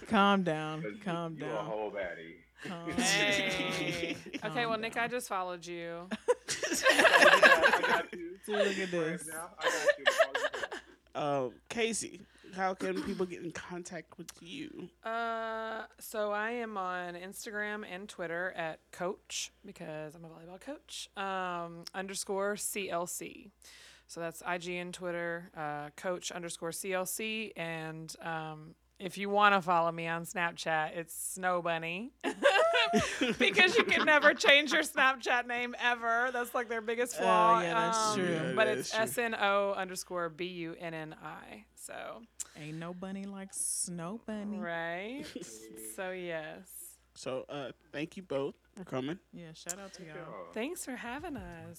calm down, Because calm you, you a down. whole baddie. Calm Hey. Okay, well, Nick. I just followed you. I got you. Look at Friends this. Now, I got you. I'm calling you back. Um, Casey, how can people get in contact with you? Uh, so I am on Instagram and Twitter at Coach because I'm a volleyball coach. Um, underscore CLC. So that's IG and Twitter, uh, Coach underscore CLC, and um, if you want to follow me on Snapchat, it's Snow Bunny. because you can never change your Snapchat name ever. That's like their biggest Oh, flaw. yeah, that's Um, true. Yeah, But that it's. S N O underscore B U N N I. So, Ain't no bunny like Snow Bunny. right. so, yes. So uh thank you both for coming. Yeah, shout out to y'all. Thanks for having us.